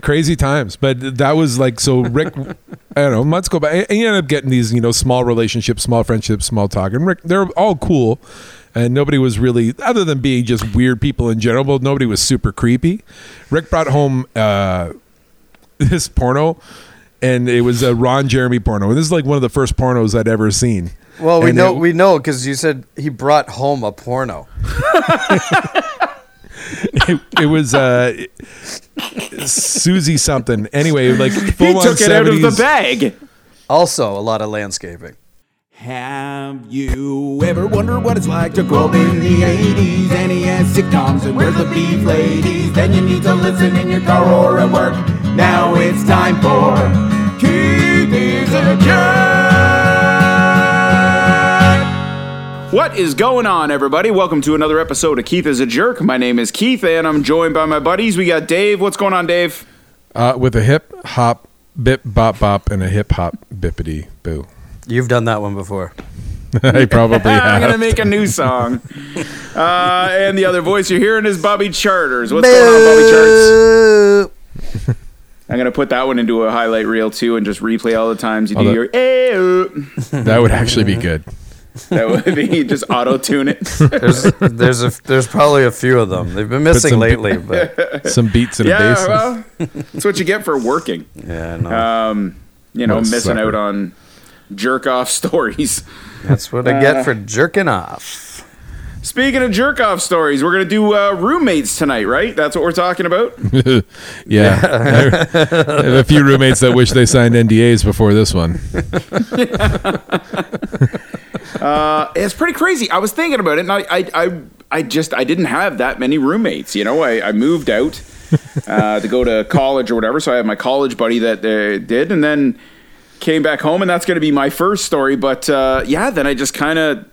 crazy times. But that was like so. Rick, I don't know. Months go by, and you end up getting these, you know, small relationships, small friendships, small talk. And Rick, they're all cool, and nobody was really, other than being just weird people in general. But nobody was super creepy. Rick brought home uh, this porno, and it was a Ron Jeremy porno. And this is like one of the first pornos I'd ever seen. Well, we And know it- we know because you said he brought home a porno. it, it was uh, Susie something. Anyway, like He full on took it out of the bag. Also, a lot of landscaping. Have you ever wondered what it's like to grow up in the 80s? NES sitcoms and where's the beef ladies? Then you need to listen in your car or at work. Now it's time for Keith is a Jerk. What is going on, everybody? Welcome to another episode of Keith is a Jerk. My name is Keith, and I'm joined by my buddies. We got Dave. What's going on, Dave? Uh, with a hip hop, bip bop bop, and a hip hop bippity boo. You've done that one before. I probably I'm gonna make a new song. Uh, and the other voice you're hearing is Bobby Charters. What's going on, Bobby Charters? I'm gonna put that one into a highlight reel too, and just replay all the times you do your. "Ayo." That would actually be good. That would be just auto tune it. There's there's a there's probably a few of them. They've been missing some- lately, but Some beats and a bass. well, that's what you get for working. yeah, no, Um, you know, What missing sucker. out on jerk off stories. that's what I uh, get for jerking off. Speaking of jerk off stories, we're gonna do uh, roommates tonight, right? That's what we're talking about. yeah. I have a few roommates that wish they signed NDAs before this one. It's pretty crazy. I was thinking about it, and I, I, I, I just I didn't have that many roommates. You know, I, I moved out uh, to go to college or whatever, so I had my college buddy that uh, did, and then came back home, and that's going to be my first story. But uh, yeah, then I just kind of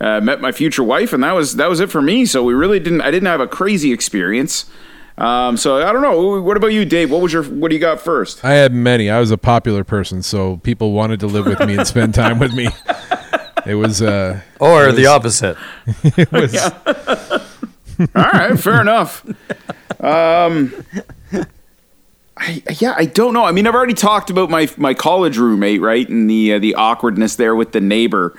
uh, met my future wife, and that was that was it for me. So we really didn't. I didn't have a crazy experience. Um, so I don't know. What about you, Dave? What was your What do you got first? I had many. I was a popular person, so people wanted to live with me and spend time with me. It was, uh, Or the opposite. it was All right, fair enough. Um, I, yeah, I don't know. I mean, I've already talked about my my college roommate, right, and the uh, the awkwardness there with the neighbor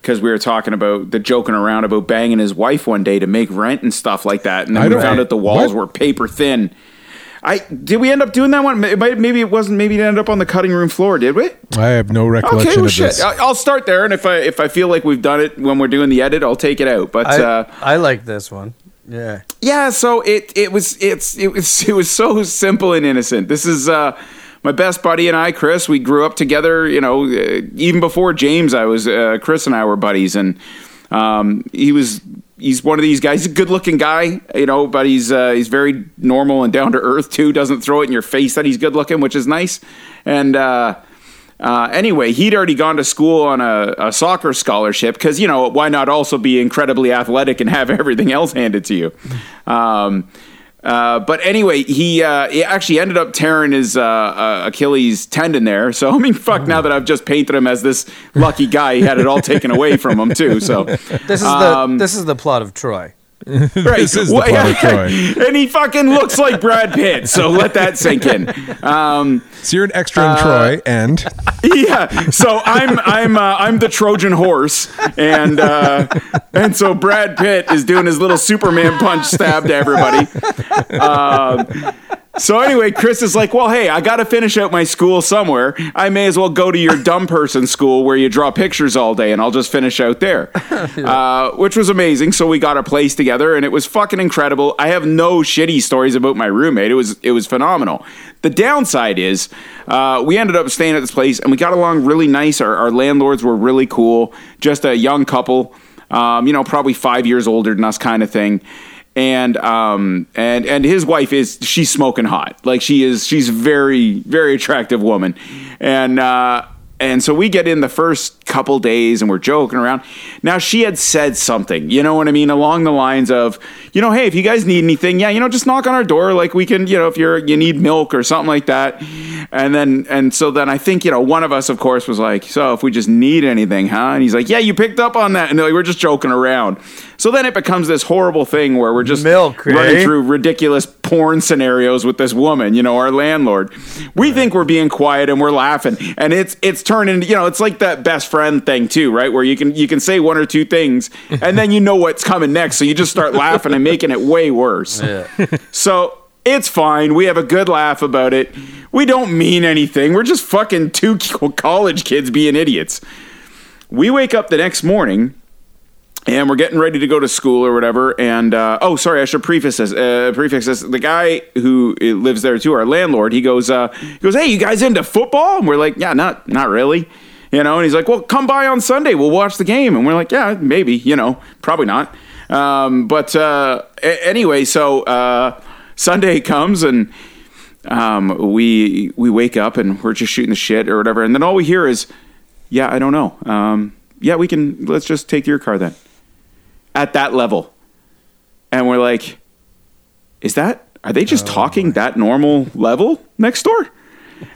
because we were talking about the joking around about banging his wife one day to make rent and stuff like that, and then I we found out the walls what? were paper thin. I did we end up doing that one? It might- Maybe it wasn't. Maybe it ended up on the cutting room floor. Did we? I have no recollection Okay, well, of shit. this. I- I'll start there, and if I if I feel like we've done it when we're doing the edit, I'll take it out. But I uh, I like this one. Yeah. yeah, so it it was it's it was it was so simple and innocent. This is uh my best buddy and I, Chris. We grew up together. You know, uh, even before James, I was uh, Chris and I were buddies, and um, he was he's one of these guys. He's a good looking guy, you know, but he's uh, he's very normal and down to earth too. Doesn't throw it in your face that he's good looking, which is nice. And uh, uh, anyway, he'd already gone to school on a, a soccer scholarship because, you know, why not also be incredibly athletic and have everything else handed to you? Um, uh, but anyway, he, uh, he actually ended up tearing his uh, uh, Achilles tendon there. So, I mean, fuck, now that I've just painted him as this lucky guy, he had it all taken away from him, too. So, This is Um, the this is the plot of Troy. right. This is the Well, Troy. And he fucking looks like Brad Pitt. So, let that sink in. Um, So you're an extra uh, in Troy, and yeah. So I'm I'm uh, I'm the Trojan horse, and uh, and so Brad Pitt is doing his little Superman punch stab to everybody. So anyway, Chris is like, well, hey, I got to finish out my school somewhere. I may as well go to your dumb person school where you draw pictures all day, and I'll just finish out there, uh, which was amazing. So we got a place together, and it was fucking incredible. I have no shitty stories about my roommate. It was it was phenomenal. The downside is uh, we ended up staying at this place, and we got along really nice. Our, our landlords were really cool, just a young couple, um, you know, probably five years older than us, kind of thing and um and and his wife is she's smoking hot. Like she is she's very very attractive woman. And uh and so we get in the first couple days and we're joking around. Now she had said something, you know what I mean, along the lines of, you know, hey, if you guys need anything, yeah, you know, just knock on our door. Like we can, you know, if you're you need milk or something like that. And then and so then I think you know one of us of course was like, so if we just need anything, huh? And he's like, yeah, you picked up on that, and they're like, we're just joking around. So then it becomes this horrible thing where we're just Milk, running eh? through ridiculous porn scenarios with this woman, you know, our landlord. We think we're being quiet and we're laughing, and it's it's turning, you know, it's like that best friend thing too, right? Where you can you can say one or two things, and then you know what's coming next, so you just start laughing and making it way worse. Yeah. So it's fine. We have a good laugh about it. We don't mean anything. We're just fucking two college kids being idiots. We wake up the next morning and we're getting ready to go to school or whatever. And uh, oh, sorry, I should preface this. Uh, prefix this. The guy who uh, lives there too, our landlord, he goes, uh, he goes, "Hey, you guys into football?" And we're like, "Yeah, not not really." You know, and he's like, "Well, come by on Sunday. We'll watch the game." And we're like, "Yeah, maybe." You know, probably not. Um, but uh, a- anyway, so uh, Sunday comes and um, we we wake up and we're just shooting the shit or whatever, and then all we hear is, "Yeah, I don't know. Um, yeah, we can. Let's just take your car then." At that level, and we're like, "Is that? Are they just oh talking that normal level next door?"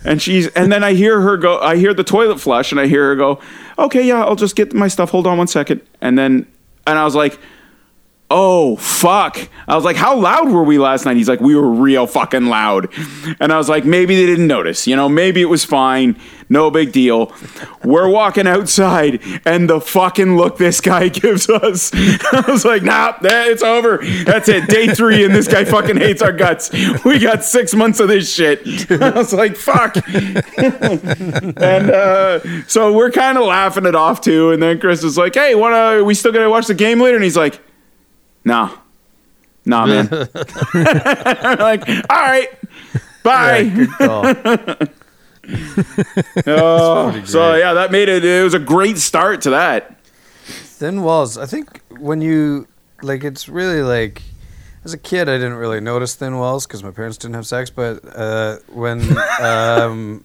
And she's, and then I hear her go. I hear the toilet flush, and I hear her go, "Okay, yeah, I'll just get my stuff. Hold on one second. And then, and I was like, oh fuck. I was like how loud were we last night? He's like we were real fucking loud. And i was like maybe they didn't notice you know maybe it was fine. No big deal. We're walking outside and the fucking look this guy gives us. I was like nah it's over. That's it. Day three and this guy fucking hates our guts. We got six months of this shit. I was like fuck. And uh, so we're kind of laughing it off too. And then chris was like hey wanna we still gonna watch the game later? And he's like Nah. Nah, man. like, all right. Bye. Good call. Oh, so yeah, that made it it was a great start to that. Thin walls. I think when you like, it's really like. As a kid, I didn't really notice thin walls because my parents didn't have sex. But uh, when, um,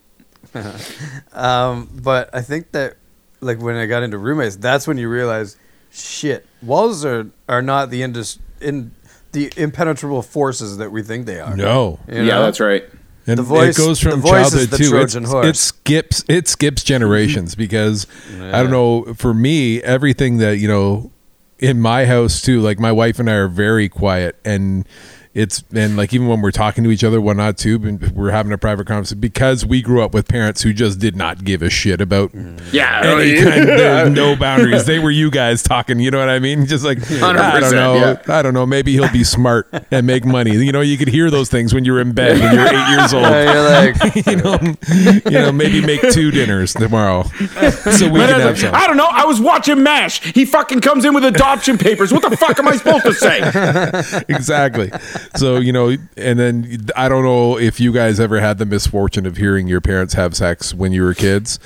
um, but I think that like when I got into roommates, that's when you realize, shit, walls are are not the indus- in the impenetrable forces that we think they are. No. You Yeah, that's right. And The voice- it goes the from voice childhood the too. Trojan It skips it skips generations because I don't know. For me, everything that you know in my house too, like my wife and I are very quiet, and it's and like even when we're talking to each other, whatnot too, and we're having a private conversation because we grew up with parents who just did not give a shit about Yeah. any kind. There no boundaries. They were you guys talking. You know what I mean? Just like I don't know. yeah. I don't know. Maybe he'll be smart and make money. You know, you could hear those things when you're in bed when you're eight years old. Yeah, you're like, you know, you know, maybe make two dinners tomorrow, so we can have some. I don't know. I was watching MASH. He fucking comes in with adoption papers. What the fuck am I supposed to say? exactly. So you know, and then I don't know if you guys ever had the misfortune of hearing your parents have sex when you were kids,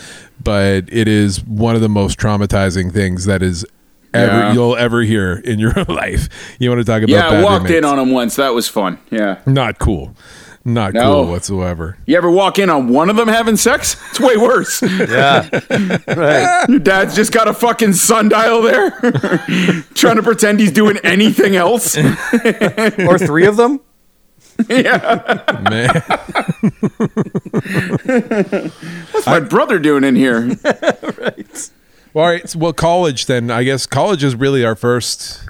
but it is one of the most traumatizing things that is ever Yeah. you'll ever hear in your life. You want to talk about? Yeah, I walked in on him once. That was fun. Yeah. Not cool. Not No. cool whatsoever. You ever walk in on one of them having sex? It's way worse. yeah, right. Your dad's just got a fucking sundial there, trying to pretend he's doing anything else. Or three of them. Yeah. Man. What's my brother doing in here? Right. Well, all right. So, well, college then. I guess college is really our first,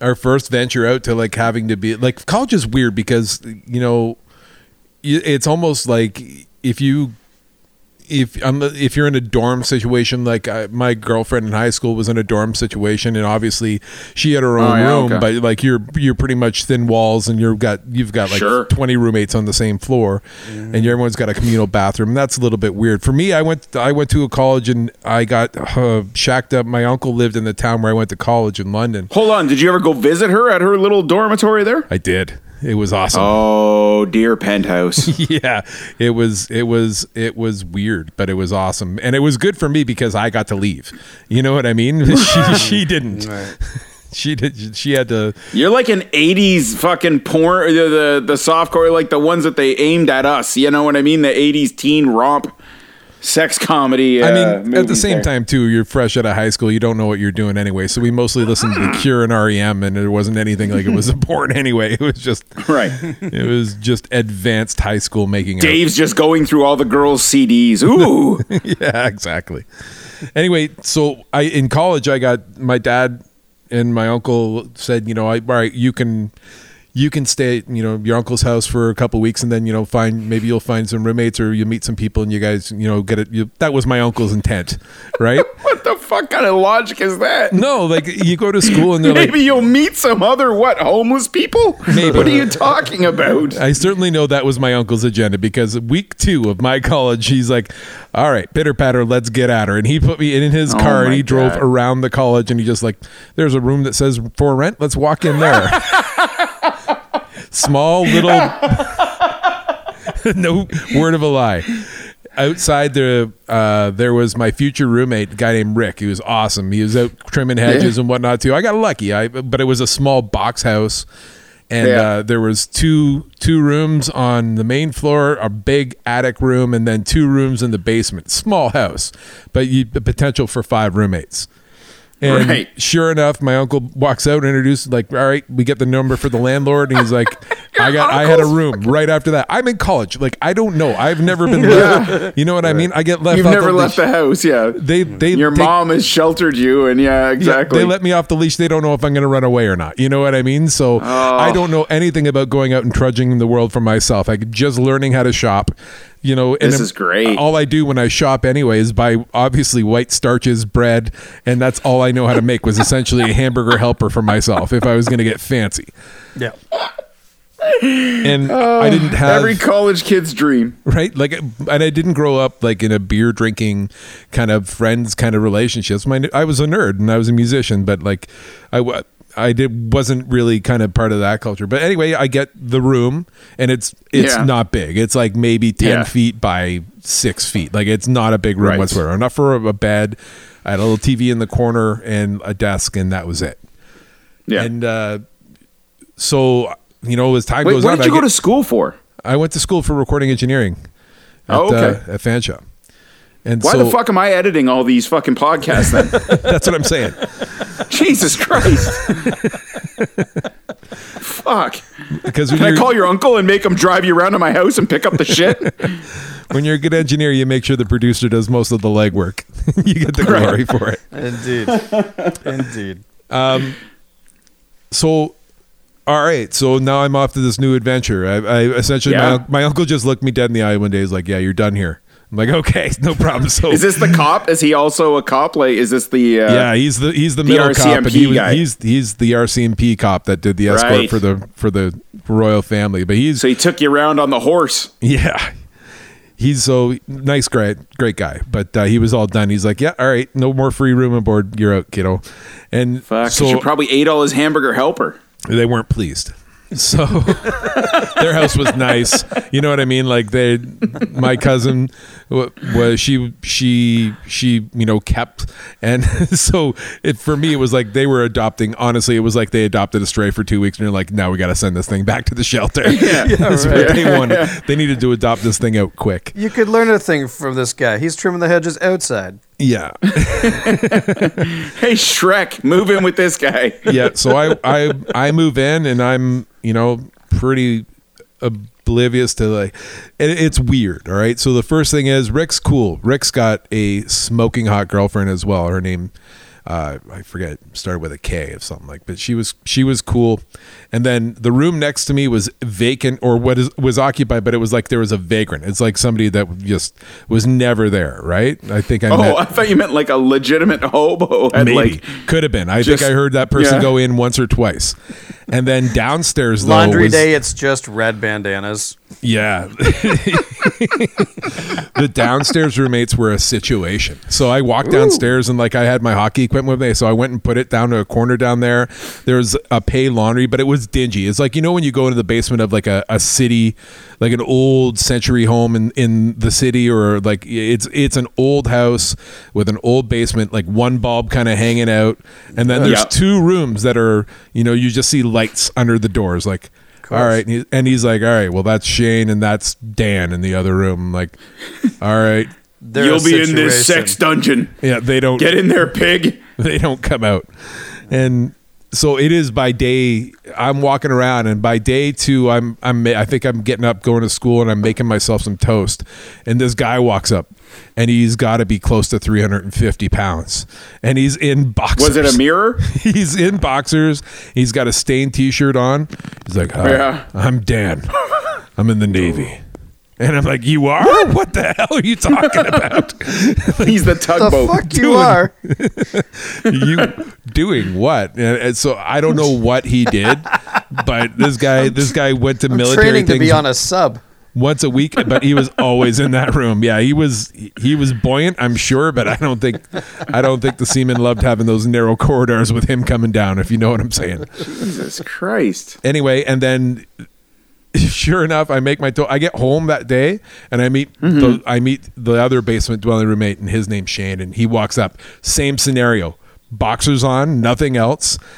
our first venture out to like having to be like college is weird because you know, y- it's almost like if you. If I'm if you're in a dorm situation like I, my girlfriend in high school was in a dorm situation and obviously she had her own Oh, yeah, room okay. but like you're you're pretty much thin walls and you've got you've got like Sure. 20 roommates on the same floor and everyone's got a communal bathroom that's a little bit weird for me i went i went to a college and i got uh, shacked up my uncle lived in the town where i went to college in london Hold on. Did you ever go visit her at her little dormitory there? i did it was awesome Oh, dear penthouse. yeah it was it was it was weird but it was awesome and it was good for me because i got to leave you know what i mean she, she didn't she did she had to You're like an '80s fucking porn, the the, the softcore, like the ones that they aimed at us. You know what I mean? The '80s teen romp. Sex comedy. I uh, mean, at the same there. time, too, you're fresh out of high school. You don't know what you're doing anyway. So we mostly listened to The Cure and REM, and it wasn't anything like it was a important anyway. It was just, right? it was just advanced high school making out. Dave's just going through all the girls' CDs. Ooh, yeah, exactly. Anyway, so I in college I got my dad and my uncle said, you know, I, all right, you can you can stay at you know your uncle's house for a couple weeks and then you know find maybe you'll find some roommates or you meet some people and you guys you know get it you, that was my uncle's intent right what the fuck kind of logic is that? no like you go to school and they're like Maybe you'll meet some other what homeless people. Maybe. What are you talking about? I certainly know that was my uncle's agenda because week two of my college, he's like, "All right, pitter patter, let's get at her." And he put me in his Oh car and my he drove around the college and he just like, "There's a room that says for rent. Let's walk in there." Small little, no word of a lie. Outside the, uh, there was my future roommate, a guy named Rick. He was awesome. He was out trimming hedges and whatnot too. I got lucky. I, but it was a small box house and Yeah. uh, there was two two rooms on the main floor, a big attic room, and then two rooms in the basement. Small house, but you, the potential for five roommates. And Right. sure enough, my uncle walks out and introduces like, "All right, we get the number for the landlord," and he's like, "I got, I had a room right after that. I'm in college, like I don't know. I've never been, left. you know what I mean? I get left. You've never the left leash. the house, yeah. They, they, Your take- mom has sheltered you, and yeah, yeah, exactly. they let me off the leash. They don't know if I'm going to run away or not. You know what I mean? So Oh. I don't know anything about going out and trudging the world for myself. I just learning how to shop. You know, and This is great. All I do when I shop anyway is buy obviously white starches, bread, and that's all I know how to make was essentially a hamburger helper for myself if I was going to get fancy. Yeah. And oh. I didn't have Every college kid's dream. right like and i didn't grow up like in a beer drinking kind of friends kind of relationships my i was a nerd and i was a musician but like i wa- i did wasn't really kind of part of that culture but anyway i get the room and it's it's Yeah. not big it's like maybe 10 Yeah. feet by 6 feet like it's not a big room Right. whatsoever enough for a bed i had a little tv in the corner and a desk and that was it Yeah. and uh so you know as time Wait, goes what on did I you go get- to school for? I went to school for recording engineering. At, Oh, okay. uh, at Fanshawe. And Why so the fuck am I editing all these fucking podcasts then? that's what I'm saying. Jesus Christ. fuck. Because Can I call your uncle and make him drive you around to my house and pick up the shit? when you're a good engineer, you make sure the producer does most of the legwork. you get the glory for it. Indeed. Indeed. Um, So, all right. So now I'm off to this new adventure. I, I essentially my, Yeah. un- my uncle just looked me dead in the eye one day. He's like, "Yeah, you're done here." I'm like, "Okay, no problem." So Is this the cop? Is he also a cop? Like, is this the? Uh, yeah, he's the he's the, the middle cop, and he was, guy. he's he's the RCMP cop that did the escort Right. for the for the royal family. But he's So he took you around on the horse. Yeah. He's so nice, great, great guy. But uh, he was all done. He's like, yeah, all right, no more free room and board. You're out, kiddo. And Fuck. so you probably ate all his hamburger helper. they weren't pleased. So their house was nice. You know what I mean? Like they, my cousin was she she she you know kept, and so it for me it was like they were adopting. Honestly, it was like they adopted a stray for two weeks, and they're like, now we got to send this thing back to the shelter. Yeah. That's what they wanted. They needed to adopt this thing out quick. You could learn a thing from this guy. He's trimming the hedges outside. Yeah. Hey Shrek, move in with this guy. yeah so i i i move in and i'm you know pretty oblivious to like it, it's weird all right so the first thing is rick's cool rick's got a smoking hot girlfriend as well her name uh, I forget started with a K of something like, but she was she was cool, and then the room next to me was vacant or what is was occupied, but it was like there was a vagrant. It's like somebody that just was never there, right? I think I Oh, met, I thought you meant like a legitimate hobo. Maybe like could have been. I just- think I heard that person yeah. go in once or twice, and then downstairs though Laundry was, day, it's just red bandanas. Yeah, the downstairs roommates were a situation. So I walked downstairs and like I had my hockey equipment with me, so I went and put it down to a corner down there. There's a pay laundry, but it was dingy. It's like you know when you go into the basement of like a, a city, like an old century home in in the city, or like it's it's an old house with an old basement, like one bulb kind of hanging out, and then there's Yeah. two rooms that are you know you just see lights under the doors, like. All right, and, he, and he's like, "All right, well, that's Shane and that's Dan in the other room." I'm like, "All right, their You'll be in this sex dungeon. Yeah, they don't Get in there, pig. they don't come out. And so it is by day I'm walking around and by day 2 I'm I'm I think I'm getting up going to school and I'm making myself some toast and this guy walks up and he's got to be close to 350 pounds and he's in boxers. Was it a mirror? he's in boxers. He's got a stained t-shirt on. He's like, Hi, Yeah. I'm Dan. I'm in the Navy. And I'm like, you are? What the hell are you talking about? He's the tugboat. The tugboat. fuck you are? you doing what? And, and so I don't know what he did, but this guy, this guy went to I'm military training to be on a sub. once a week, but he was always in that room. Yeah, he was he was buoyant, I'm sure, but I don't think I don't think the seamen loved having those narrow corridors with him coming down. If you know what I'm saying. Jesus Christ. Anyway, and then sure enough, I make my to- I get home that day and I meet the mm-hmm. I meet the other basement dwelling roommate and his name's Shane and he walks up. Same scenario. Boxers on, nothing else.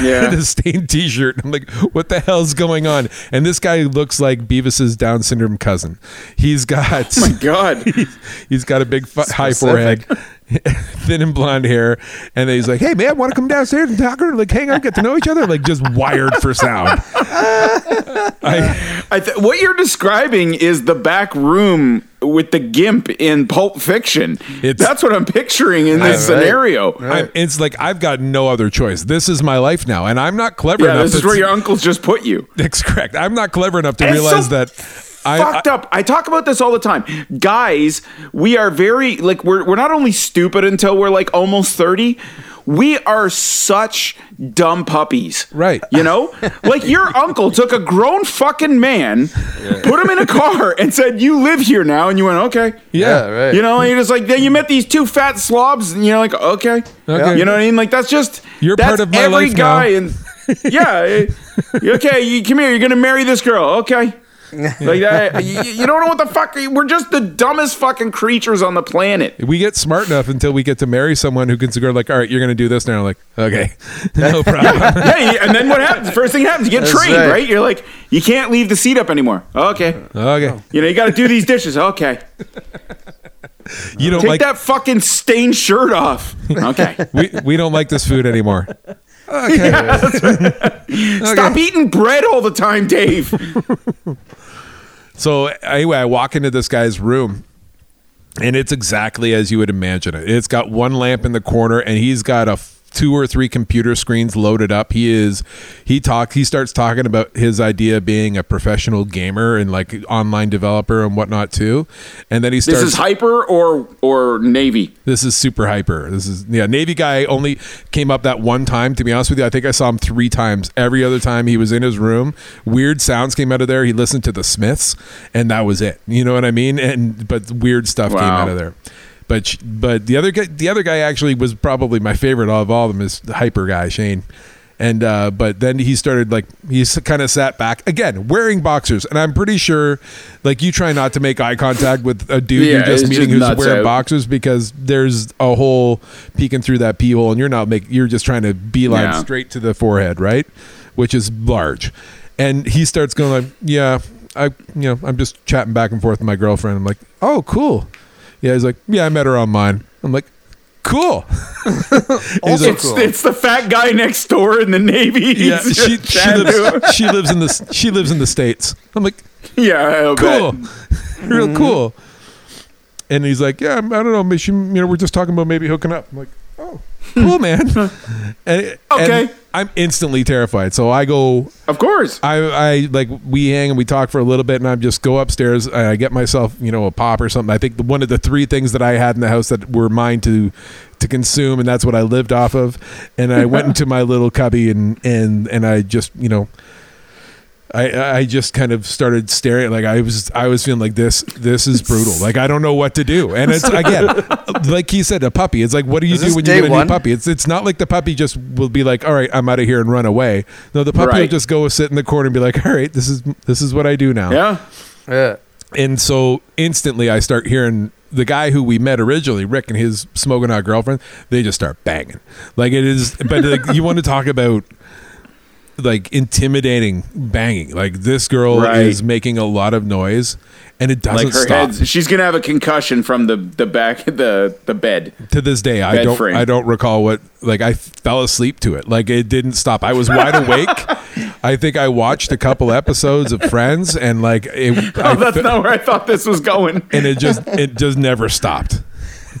Yeah. And a stained t-shirt. I'm like, what the hell's going on? And this guy looks like Beavis's Down syndrome cousin. He's got oh My God. he's got a big fu- high forehead, thin and blonde hair, and then he's like, "Hey man, want to come downstairs and talk or like hang out, get to know each other?" Like just wired for sound. I, I th- what you're describing is the back room with the gimp in Pulp Fiction. It's- That's what I'm picturing in this Right. scenario. I'm, it's like I've got no other choice. This is my life now, and I'm not clever Yeah, enough. this is where your uncles just put you. That's correct. I'm not clever enough to And realize so that. I, fucked up. I talk about this all the time. Guys, we are very like we're we're not only stupid until we're like almost 30. We are such dumb puppies. Right. You know? like your uncle took a grown fucking man, put him in a car and said, "You live here now." And you went, "Okay." yeah, Yeah, right. You know, and you're just like, then you met these two fat slobs, and you're like, okay, Okay. you know what I mean? Like that's just You're that's part of my every life guy, now. and yeah, eh, okay, you come here, you're gonna marry this girl, okay? Like that, you, you don't know what the fuck. We're just the dumbest fucking creatures on the planet. We get smart enough until we get to marry someone who can go like, all right, you're going to do this now. Like, okay, no problem. yeah, you- and then what happens? First thing happens, you get That's trained, right. right. You're like, you can't leave the seat up anymore. Okay, Okay, you know, you got to do these dishes. Okay, you don't take like that fucking stained shirt off. Okay. we we don't like this food anymore. Okay. Stop eating bread all the time, Dave. So anyway, I walk into this guy's room, and it's exactly as you would imagine it. It's got one lamp in the corner, and he's got a two or three computer screens loaded up. He is he talks he starts talking about his idea of being a professional gamer and like online developer and whatnot too. And then he starts This is hyper or or navy. This is super hyper. This is yeah. Navy guy only came up that one time. To be honest with you, I think I saw him three times. Every other time he was in his room, weird sounds came out of there. He listened to the Smiths, and that was it. You know what I mean? And but weird stuff came out of there. But but the other guy, the other guy actually was probably my favorite of all of them is the hyper guy Shane. And uh, but then he started like he kind of sat back again, wearing boxers, and I'm pretty sure, like you try not to make eye contact with a dude Yeah, you're just meeting just who's wearing out. boxers because there's a hole peeking through that pee hole, and you're not make you're just trying to beeline Yeah. straight to the forehead, right? Which is large. And he starts going like, "Yeah, I, you know, I'm just chatting back and forth with my girlfriend." I'm like, "Oh, cool." Yeah, he's like, "Yeah, I met her online." I'm like, "Cool." Like, It's, it's the fat guy next door in the navy. yeah, she, she chatting to him. lives she lives in the she lives in the states. I'm like, Yeah, I'll cool, bet. real Mm-hmm. cool. And he's like, yeah, I don't know, maybe she, you know, we're just talking about maybe hooking up. I'm like, oh, cool, man. and, Okay. and I'm instantly terrified. So I go, Of course. I, I like we hang and we talk for a little bit, and I just go upstairs. And I get myself, you know, a pop or something. I think the, one of the three things that I had in the house that were mine to to consume, and that's what I lived off of. And I went into my little cubby and and and I just, you know. I, I just kind of started staring like I was I was feeling like this this is brutal like I don't know what to do and it's again like he said a puppy it's like what do you Is do when you get a one? new puppy it's it's not like the puppy just will be like all right I'm out of here and run away no the puppy will just go sit in the corner and be like all right this is this is what I do now Yeah. Yeah. and so instantly I start hearing the guy who we met originally, Rick and his smoking hot girlfriend, they just start banging. Like it is, but like, you want to talk about like intimidating banging. Like this girl Right. is making a lot of noise, and it doesn't Like her stop. head's, she's gonna have a concussion from the the back the the bed. to this day i don't frame. i don't recall what like i fell asleep to it like it didn't stop i was wide awake i think i watched a couple episodes of friends and like it I Oh, that's fe- not where I thought this was going. and it just it just never stopped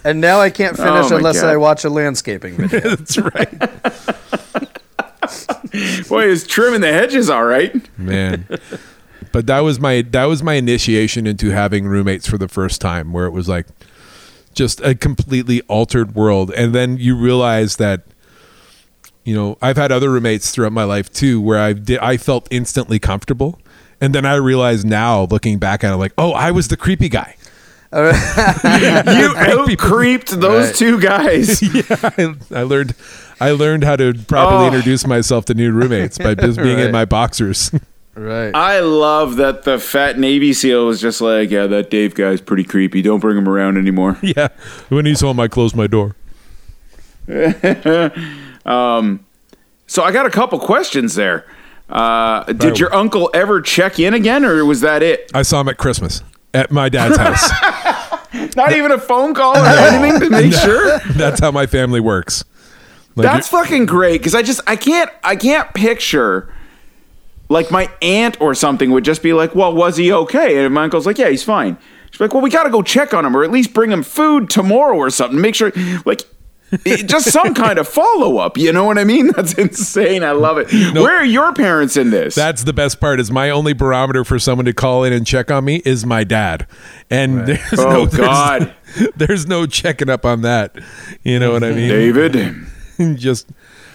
And now I can't finish Oh unless God. I watch a landscaping video. that's right Boy, is trimming the hedges all right. man but that was my that was my initiation into having roommates for the first time where it was like just a completely altered world and then you realize that you know i've had other roommates throughout my life too where i did i felt instantly comfortable and then i realize now looking back at it like oh i was the creepy guy You out creeped those Right. two guys. I, I learned i learned how to properly Oh. introduce myself to new roommates by just being in my boxers right. I love that the fat Navy SEAL was just like, yeah, that Dave guy's pretty creepy. Don't bring him around anymore. yeah when he's home i close my door So I got a couple questions there. Uh, did Right. your uncle ever check in again, or was that it? i saw him at christmas at my dad's house Not even a phone call or anything to make sure. that's how my family works like That's fucking great because I just I can't I can't picture like my aunt or something would just be like, well, was he okay? And my uncle's like, yeah, he's fine. She's like, well, we got to go check on him or at least bring him food tomorrow or something. Make sure like. just some kind of follow up, you know what I mean? That's insane. I love it. Where are your parents in this? That's the best part. Is my only barometer for someone to call in and check on me is my dad, and there's Oh, no there's- God. there's no checking up on that. You know what I mean? David. Just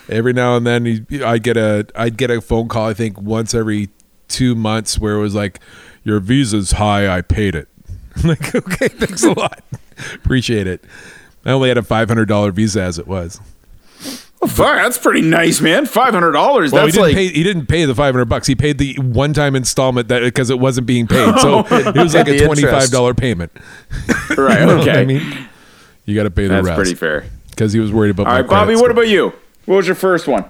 every now and then, he- I'd get a I'd get a phone call. I think once every two months, where it was like, "Your visa's high. I paid it." I'm like, okay, thanks a lot. Appreciate it. I only had a five hundred dollar visa as it was. Oh, fuck, that's pretty nice, man. Five hundred dollars. Well, he That's didn't like pay. He didn't pay the five hundred bucks. He paid the one time installment that because it wasn't being paid. So it was like a twenty five dollar payment. right. You know Okay, I mean, you got to pay the that's rest That's pretty fair. Because he was worried about. All my right, Bobby. credit What about you? What was your first one?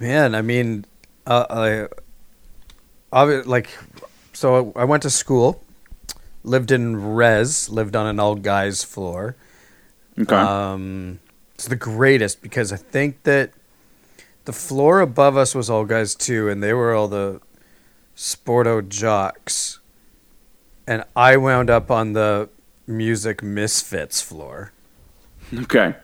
Man, I mean, uh, I, obvi- like, so I went to school, lived in res, lived on an old guy's floor. Okay. Um, it's the greatest because I think that the floor above us was all guys too, and they were all the sporto jocks, and I wound up on the music misfits floor. okay.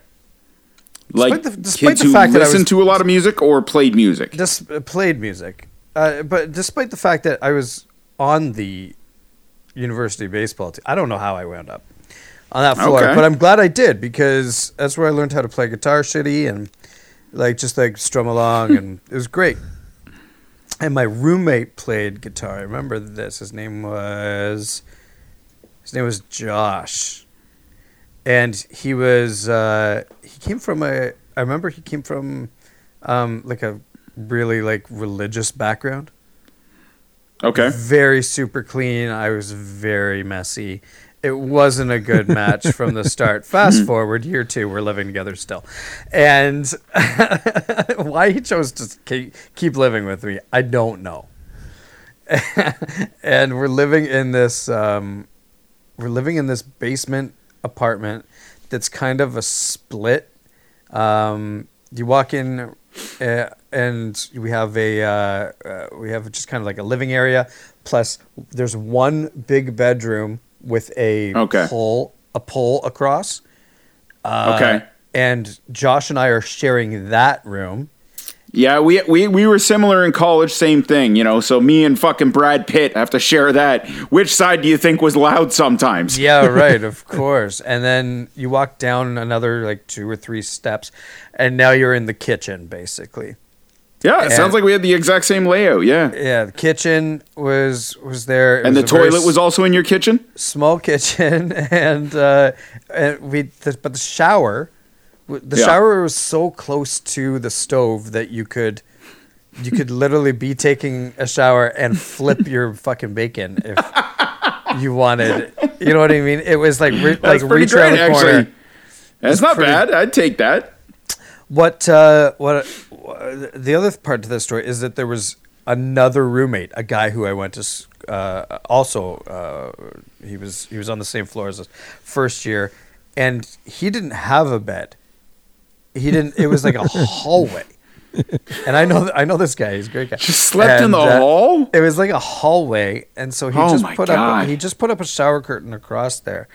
Like the- despite kids the who fact that I listened to a lot of music or played music. Just uh, played music, uh, but despite the fact that I was on the university baseball team, I don't know how I wound up on that floor, Okay. but I'm glad I did because that's where I learned how to play guitar shitty and like just like strum along, and it was great. And my roommate played guitar. I remember this. His name was his name was Josh, and he was uh, came from a. I remember he came from um, like a really like religious background. Okay. Very super clean. I was very messy. It wasn't a good match from the start. Fast forward, year two, we're living together still. And why he chose to keep, keep living with me, I don't know. and we're living in this, um, we're living in this basement apartment that's kind of a split. Um, you walk in, uh, and we have a uh, uh, we have just kind of like a living area. Plus, there's one big bedroom with a Okay. pole a pole across. Uh, Okay. And Josh and I are sharing that room. Yeah, we, we we were similar in college, same thing, you know. So me and fucking Brad Pitt have to share that. Which side do you think was loud sometimes? Yeah, right, of course. And then you walk down another like two or three steps, and now you're in the kitchen, basically. Yeah, it And- sounds like we had the exact same layout. Yeah, Yeah, the kitchen was was there, It and the was very toilet was also in your kitchen. small kitchen, and uh, and we the, but the shower, the Yeah. shower was so close to the stove that you could. You could literally be taking a shower and flip your fucking bacon if you wanted. You know what I mean? It was like re- like reach great, the corner. actually. That's not pretty- bad. I'd take that. What uh, what the other part to this story is that there was another roommate, a guy who I went to uh, also uh, he was he was on the same floor as us first year, and he didn't have a bed. He didn't. It was like a hallway, and I know I know this guy. He's a great guy. Just slept in the uh, hall? It was like a hallway, and so he Oh just put God. up he just put up a shower curtain across there,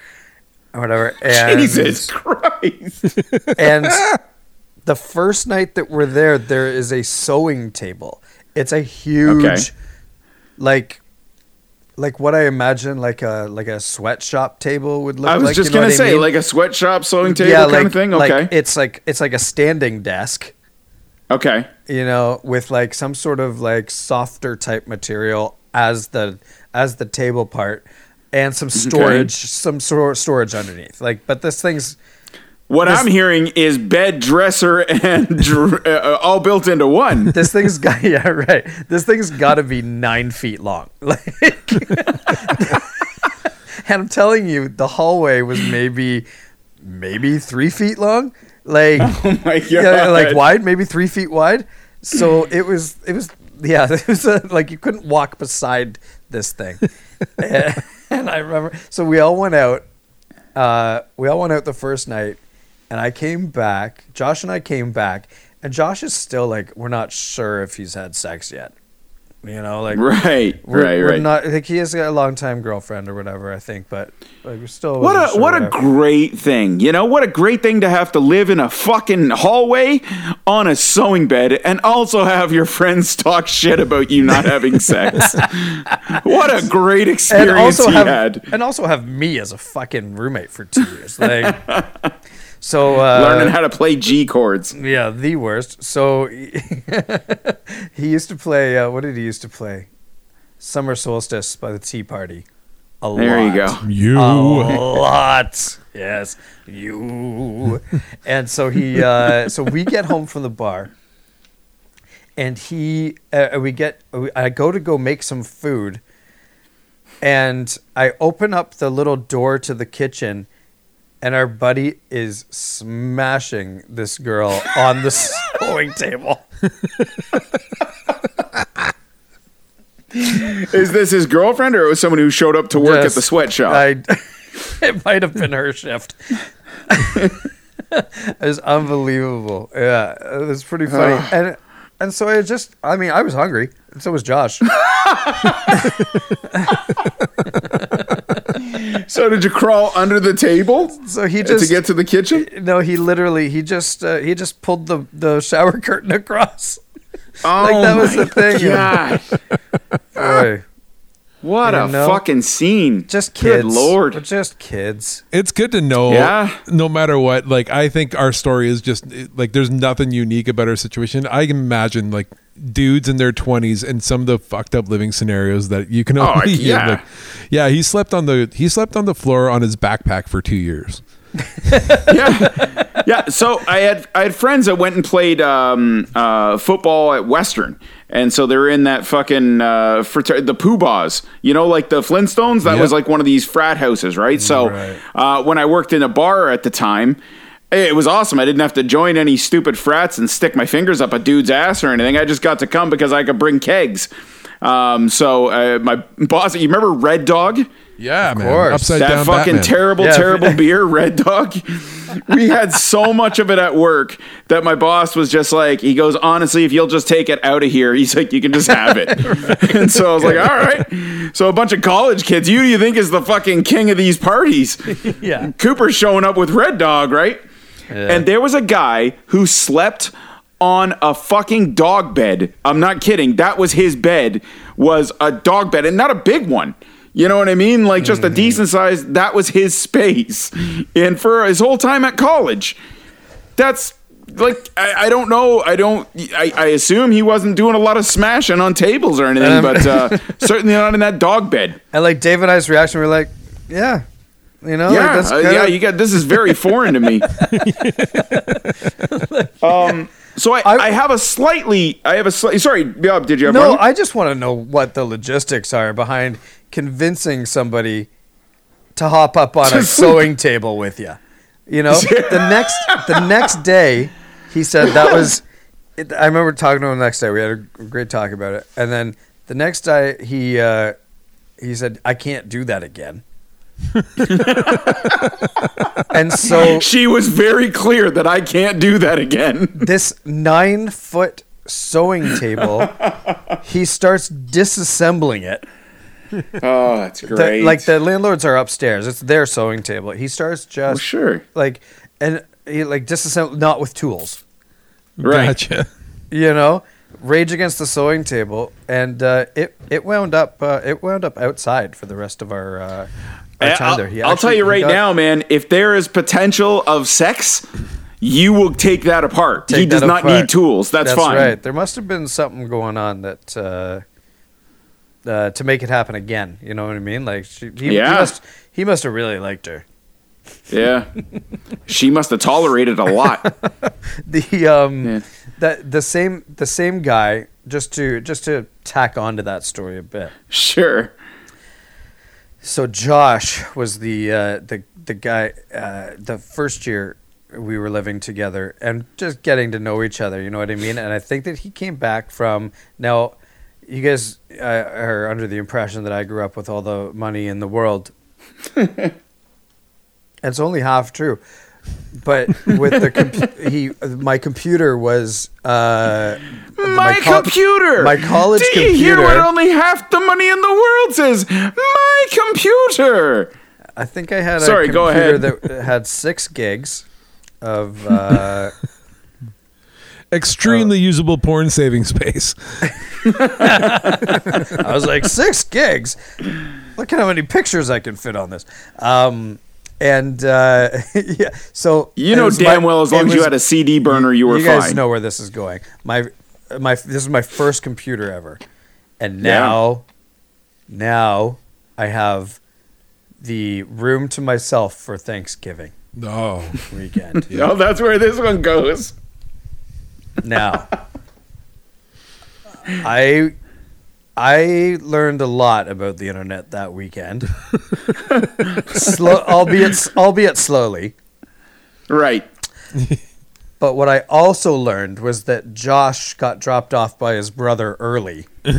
or whatever. And Jesus Christ. and the first night that we're there, there is a sewing table. It's a huge, Okay. like, like what I imagine like a like a sweatshop table would look I was like. just you know gonna what I say, mean? like a sweatshop sewing table yeah, kind like, of thing. like Okay. it's like it's like a standing desk, okay. you know, with like some sort of like softer type material as the as the table part, and some storage, some sort storage underneath. Like, but this thing's What This- I'm hearing is bed, dresser, and dr- uh, all built into one. this thing's got yeah right. This thing's got to be nine feet long. Like, and I'm telling you, the hallway was maybe maybe three feet long. Like Oh my god! yeah, like wide, maybe three feet wide. So it was it was yeah, it was a, like you couldn't walk beside this thing. and, and I remember, so we all went out. Uh, we all went out the first night, and I came back. Josh and I came back, and Josh is still like, we're not sure if he's had sex yet. You know, like Right, we're, right, we're right. not like he has a long time girlfriend or whatever. I think, but like we're still What a sure what a great thing. You know, what a great thing to have to live in a fucking hallway on a sewing bed and also have your friends talk shit about you not having sex. what a great experience and also he have had. and also have me as a fucking roommate for two years. Like, so uh, Learning how to play G chords. yeah, the worst. So he used to play. Uh, what did he used to play? Summer Solstice by the Tea Party. A There you go. You. A lot. Yes, you. and so he. Uh, so we get home from the bar, and he. Uh, we get. I go to go make some food, and I open up the little door to the kitchen, and our buddy is smashing this girl on the sewing table. Is this his girlfriend or it was someone who showed up to work at the sweatshop? I, it might have been her shift. it was unbelievable. Yeah, it was pretty funny. and and so I just, I mean, I was hungry. And so was Josh. So did you crawl under the table So he just to get to the kitchen? no, he literally he just uh, he just pulled the the shower curtain across. Oh that was my the thing. gosh. Boy, What You a know? fucking scene. just kids. Good lord. We're just kids. It's good to know. Yeah. No matter what, like I think our story is just like there's nothing unique about our situation. I can imagine like dudes in their 20s and some of the fucked up living scenarios that you can Oh, only yeah. like yeah he slept on the he slept on the floor on his backpack for two years yeah, yeah. So I had I had friends that went and played um, uh, football at Western, and so they're in that fucking uh, frater- the Poobahs. You know, like the Flintstones. That Yep. was like one of these frat houses, right? So Right. uh, when I worked in a bar at the time. It was awesome. I didn't have to join any stupid frats and stick my fingers up a dude's ass or anything. I just got to come because I could bring kegs. Um, so uh, my boss, you remember Red Dog? yeah man course. upside that down fucking Batman. terrible, Yeah. terrible beer, Red Dog. We had so much of it at work that my boss was just like, he goes, honestly, if you'll just take it out of here, he's like, you can just have it. and so I was like, all right. So a bunch of college kids, you do you think is the fucking king of these parties? Yeah. Cooper's showing up with Red Dog, right? And there was a guy who slept on a fucking dog bed. I'm not kidding. That was his bed. Was a dog bed and not a big one. You know what I mean? Like just a decent size. That was his space. And for his whole time at college. That's like I, I don't know. I don't. I, I assume he wasn't doing a lot of smashing on tables or anything, Um, but uh, certainly not in that dog bed. And like Dave and I's reaction, we are like, yeah, you know, like, yeah, that's uh, kinda- yeah. You got this is very foreign to me. um, so I, I, I- have a slightly, I have a slightly. Sorry, Bob, did you have No, one? I just want to know what the logistics are behind convincing somebody to hop up on a sewing table with you. You know, the next the next day, he said that was. I remember talking to him the next day. We had a great talk about it, and then the next day he uh, he said, "I can't do that again." and so She was very clear that I can't do that again. this nine foot sewing table, he starts disassembling it. Oh, that's The- great. like the landlords are upstairs. It's their sewing table. He starts just Well, sure. like and he like disassemble not with tools. Right. Gotcha. You know, rage against the sewing table, and uh, it it wound up uh, it wound up outside for the rest of our, uh, our time I'll, there. I'll tell you right got- now, man. If there is potential of sex, you will take that apart. take he does not apart. need tools. That's, That's fine. right. There must have been something going on that. Uh, uh, to make it happen again, you know what I mean? Like, she, he, Yeah. he must he must have really liked her. Yeah. she must have tolerated a lot. the um Yeah. that the same the same guy just to just to tack onto that story a bit Sure. So josh was the uh the the guy uh the first year we were living together and just getting to know each other you know what i mean? And i think that he came back from now you guys uh, are under the impression that i grew up with all the money in the world. It's only half true but with the compu- he my computer was uh My, co- computer. my college Do you hear what only half the money in the world says? My computer. I think I had Sorry, a go computer ahead. that had six gigs of uh, Extremely usable porn saving space. I was like six gigs. Look at how many pictures I can fit on this. Um, and uh, yeah, so You know damn my- well as it long as you had a CD burner, you were fine. you guys fine. know where this is going. My my this is my first computer ever, and Yeah. now now I have the room to myself for Thanksgiving Oh, weekend. Oh, that's where this one goes. Now, I I learned a lot about the internet that weekend. Slow, albeit albeit slowly. Right. But what I also learned was that Josh got dropped off by his brother early. and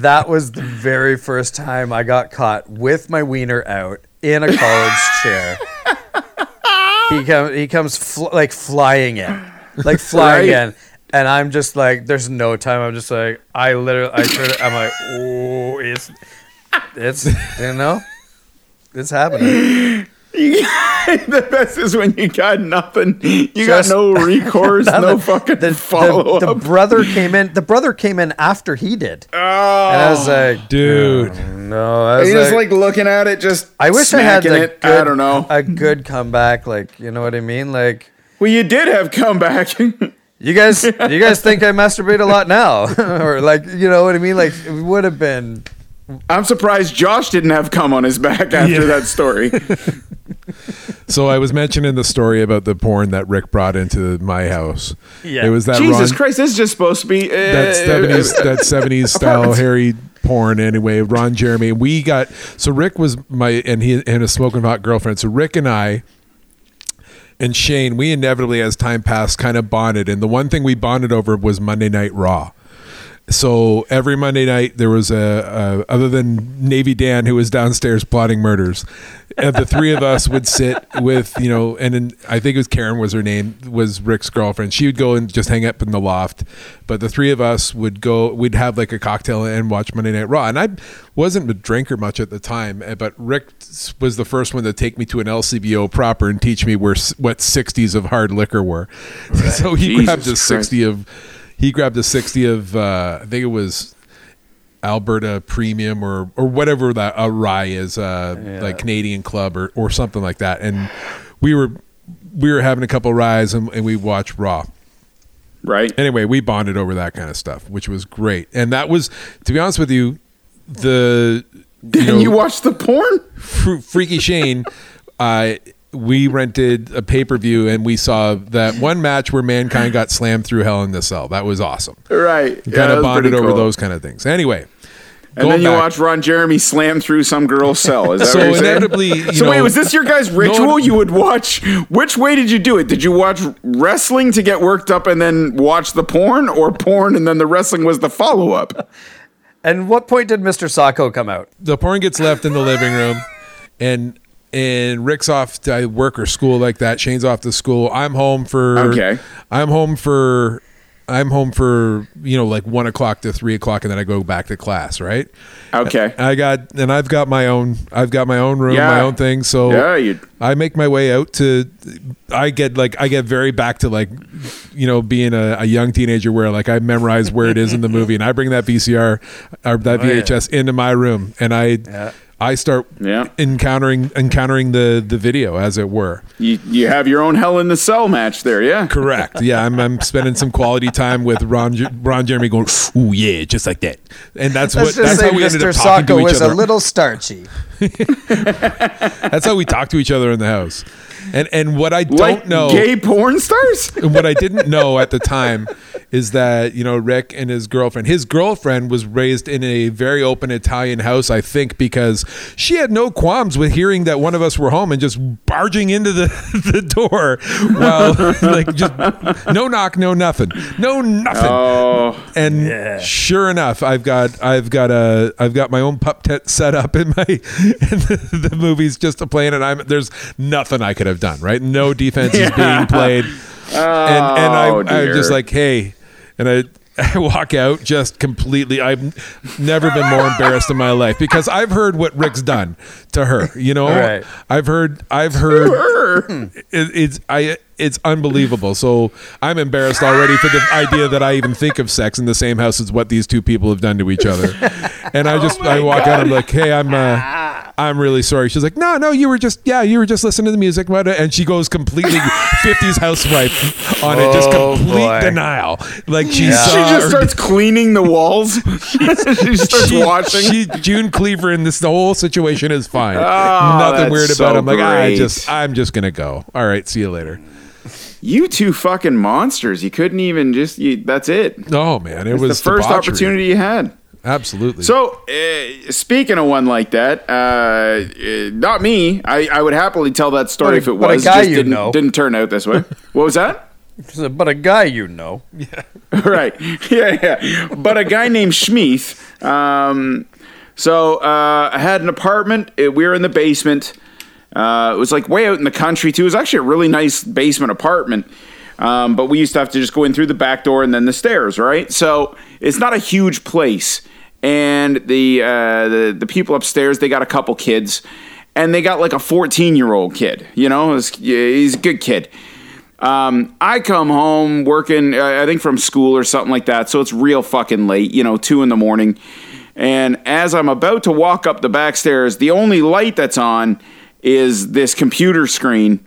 that was the very first time I got caught with my wiener out in a college chair. He comes he comes fl- like flying in. Like flying Right. in. And I'm just like, there's no time. I'm just like, I literally, I turn, I'm like, oh, it's, it's, you know, it's happening. the best is when you got nothing. You Just- got no recourse, no fucking the, follow the, the brother came in. The brother came in after he did, oh, and I was oh. like, dude. Oh, no. I was you like, just like looking at it, just I wish I had smacking it. good, I don't know. a good comeback. Like, you know what I mean? Like, well, you did have comeback. you guys, you guys think I masturbate a lot now, or like, you know what I mean? Like, it would have been. I'm surprised Josh didn't have cum on his back after Yeah. that story. So I was mentioning the story about the porn that Rick brought into my house. Yeah. It was that Jesus Ron, Christ, this is just supposed to be uh, that seventies that seventies style Apartments. hairy porn anyway. Ron Jeremy. We got so Rick was my and he and a smoking hot girlfriend. So Rick and I and Shane, we inevitably as time passed kind of bonded. And the one thing we bonded over was Monday Night Raw. So every Monday night there was a, a other than Navy Dan who was downstairs plotting murders. uh, the three of us would sit with you know, and then I think it was Karen was her name was Rick's girlfriend. She would go and just hang up in the loft, but the three of us would go. We'd have like a cocktail and watch Monday Night Raw. And I wasn't a drinker much at the time, eh, but Rick was the first one to take me to an LCBO proper and teach me where what sixties of hard liquor were. so he Jesus grabbed a sixty of he grabbed a 60 of uh, I think it was Alberta Premium or or whatever that a rye is uh, Yeah. like Canadian Club or or something like that and we were we were having a couple ryes and, and we watched Raw right? anyway we bonded over that kind of stuff which was great and that was to be honest with you the Did know- you watch the porn? Fr- Freaky Shane, uh, we rented a pay per view and we saw that one match where mankind got slammed through Hell in the Cell. That was awesome. Right. We Yeah, kind of bonded pretty over those kind of things. Anyway, And then you back- watch Ron Jeremy slam through some girl's cell. Is that So what you're inevitably, you so wait, was this your guys' ritual? you would watch. Which way did you do it? Did you watch wrestling to get worked up and then watch the porn, or porn and then the wrestling was the follow up? And what point did Mr. Sacco come out? the porn gets left in the living room, and and Rick's off to work or school like that. Shane's off to school. I'm home for Okay. I'm home for I'm home for you know like one o'clock to three o'clock, and then I go back to class. Right. Okay. I got and I've got my own I've got my own room, Yeah. my own thing. So Yeah, you- I make my way out to I get like I get very back to like you know being a, a young teenager where like I memorize where it is in the movie and I bring that VCR or that Oh, yeah. VHS into my room and I Yeah. I start Yeah. encountering encountering the the video as it were. You you have your own Hell in the Cell match there, yeah. Correct. Yeah, I'm, I'm spending some quality time with Ron Ron Jeremy going, "Ooh yeah, just like that." And that's Let's what just that's say how we ended Mr. up talking Sacco to each was other. a little starchy. That's how we talk to each other in the house. And and what I don't Like know, gay porn stars? and what I didn't know at the time is that you know Rick and his girlfriend. His girlfriend was raised in a very open Italian house, I think, because she had no qualms with hearing that one of us were home and just barging into the the door while like just no knock, no nothing, no nothing. Oh, And Yeah. sure enough, I've got I've got a I've got my own pup tent set up in my in the, the movies just to play in, and I'm there's nothing I could have done. Right, no defense is being played, and and I Oh, I'm just like hey, and I. I walk out just completely. I've never been more embarrassed in my life because I've heard what Rick's done to her. You know, Right. I've heard. I've heard it, it's I it's unbelievable. So I'm embarrassed already for the idea that I even think of sex in the same house as what these two people have done to each other. And I just I walk out. I'm like, hey, I'm uh, I'm really sorry. She's like, no, no, you were just yeah, you were just listening to the music, what- uh, and she goes completely 50s housewife on it, just Oh, complete boy. denial. Like she she saw. just starts cleaning the walls. she starts she, washing. she June Cleaver and this the whole situation is fine. Oh, Nothing weird so about it. I'm like, ah, I just I'm just gonna go. All right, see you later. you two fucking monsters. You couldn't even just. You, that's it. Oh man, it It's was the first debauchery. opportunity you had. Absolutely. So, uh, speaking of one like that, uh, uh, not me. I, I would happily tell that story But if it but a was. guy just you didn't, know. didn't turn out this way. what was that? But a guy you know. Yeah. right. Yeah, yeah. But a guy named Schmeeth. Um, so uh, I had an apartment. Uh, we were in the basement. Uh, it was like way out in the country too. It was actually a really nice basement apartment. Um, but we used to have to just go in through the back door and then the stairs, right? So it's not a huge place. And the uh, the the people upstairs, they got a couple kids, and they got like a 14 year old kid. You know, he's a good kid. Um, I come home working, uh, I think from school or something like that. So it's real fucking late, you know, two in the morning. And as I'm about to walk up the back stairs, the only light that's on is this computer screen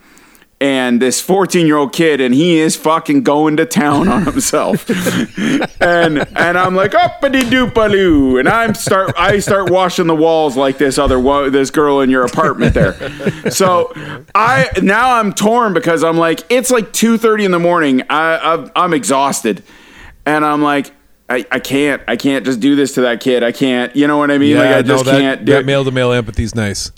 and this 14 year old kid, and he is fucking going to town on himself. and and I'm like, uppity doopaloo. And I'm start I start washing the walls like this other wo- this girl in your apartment there. So I now I'm torn because I'm like, it's like 2:30 in the morning. I I'm, I'm exhausted, and I'm like. I, I can't I can't just do this to that kid. I can't. You know what I mean? like I no, just that, can't do that it. male to male empathy is nice.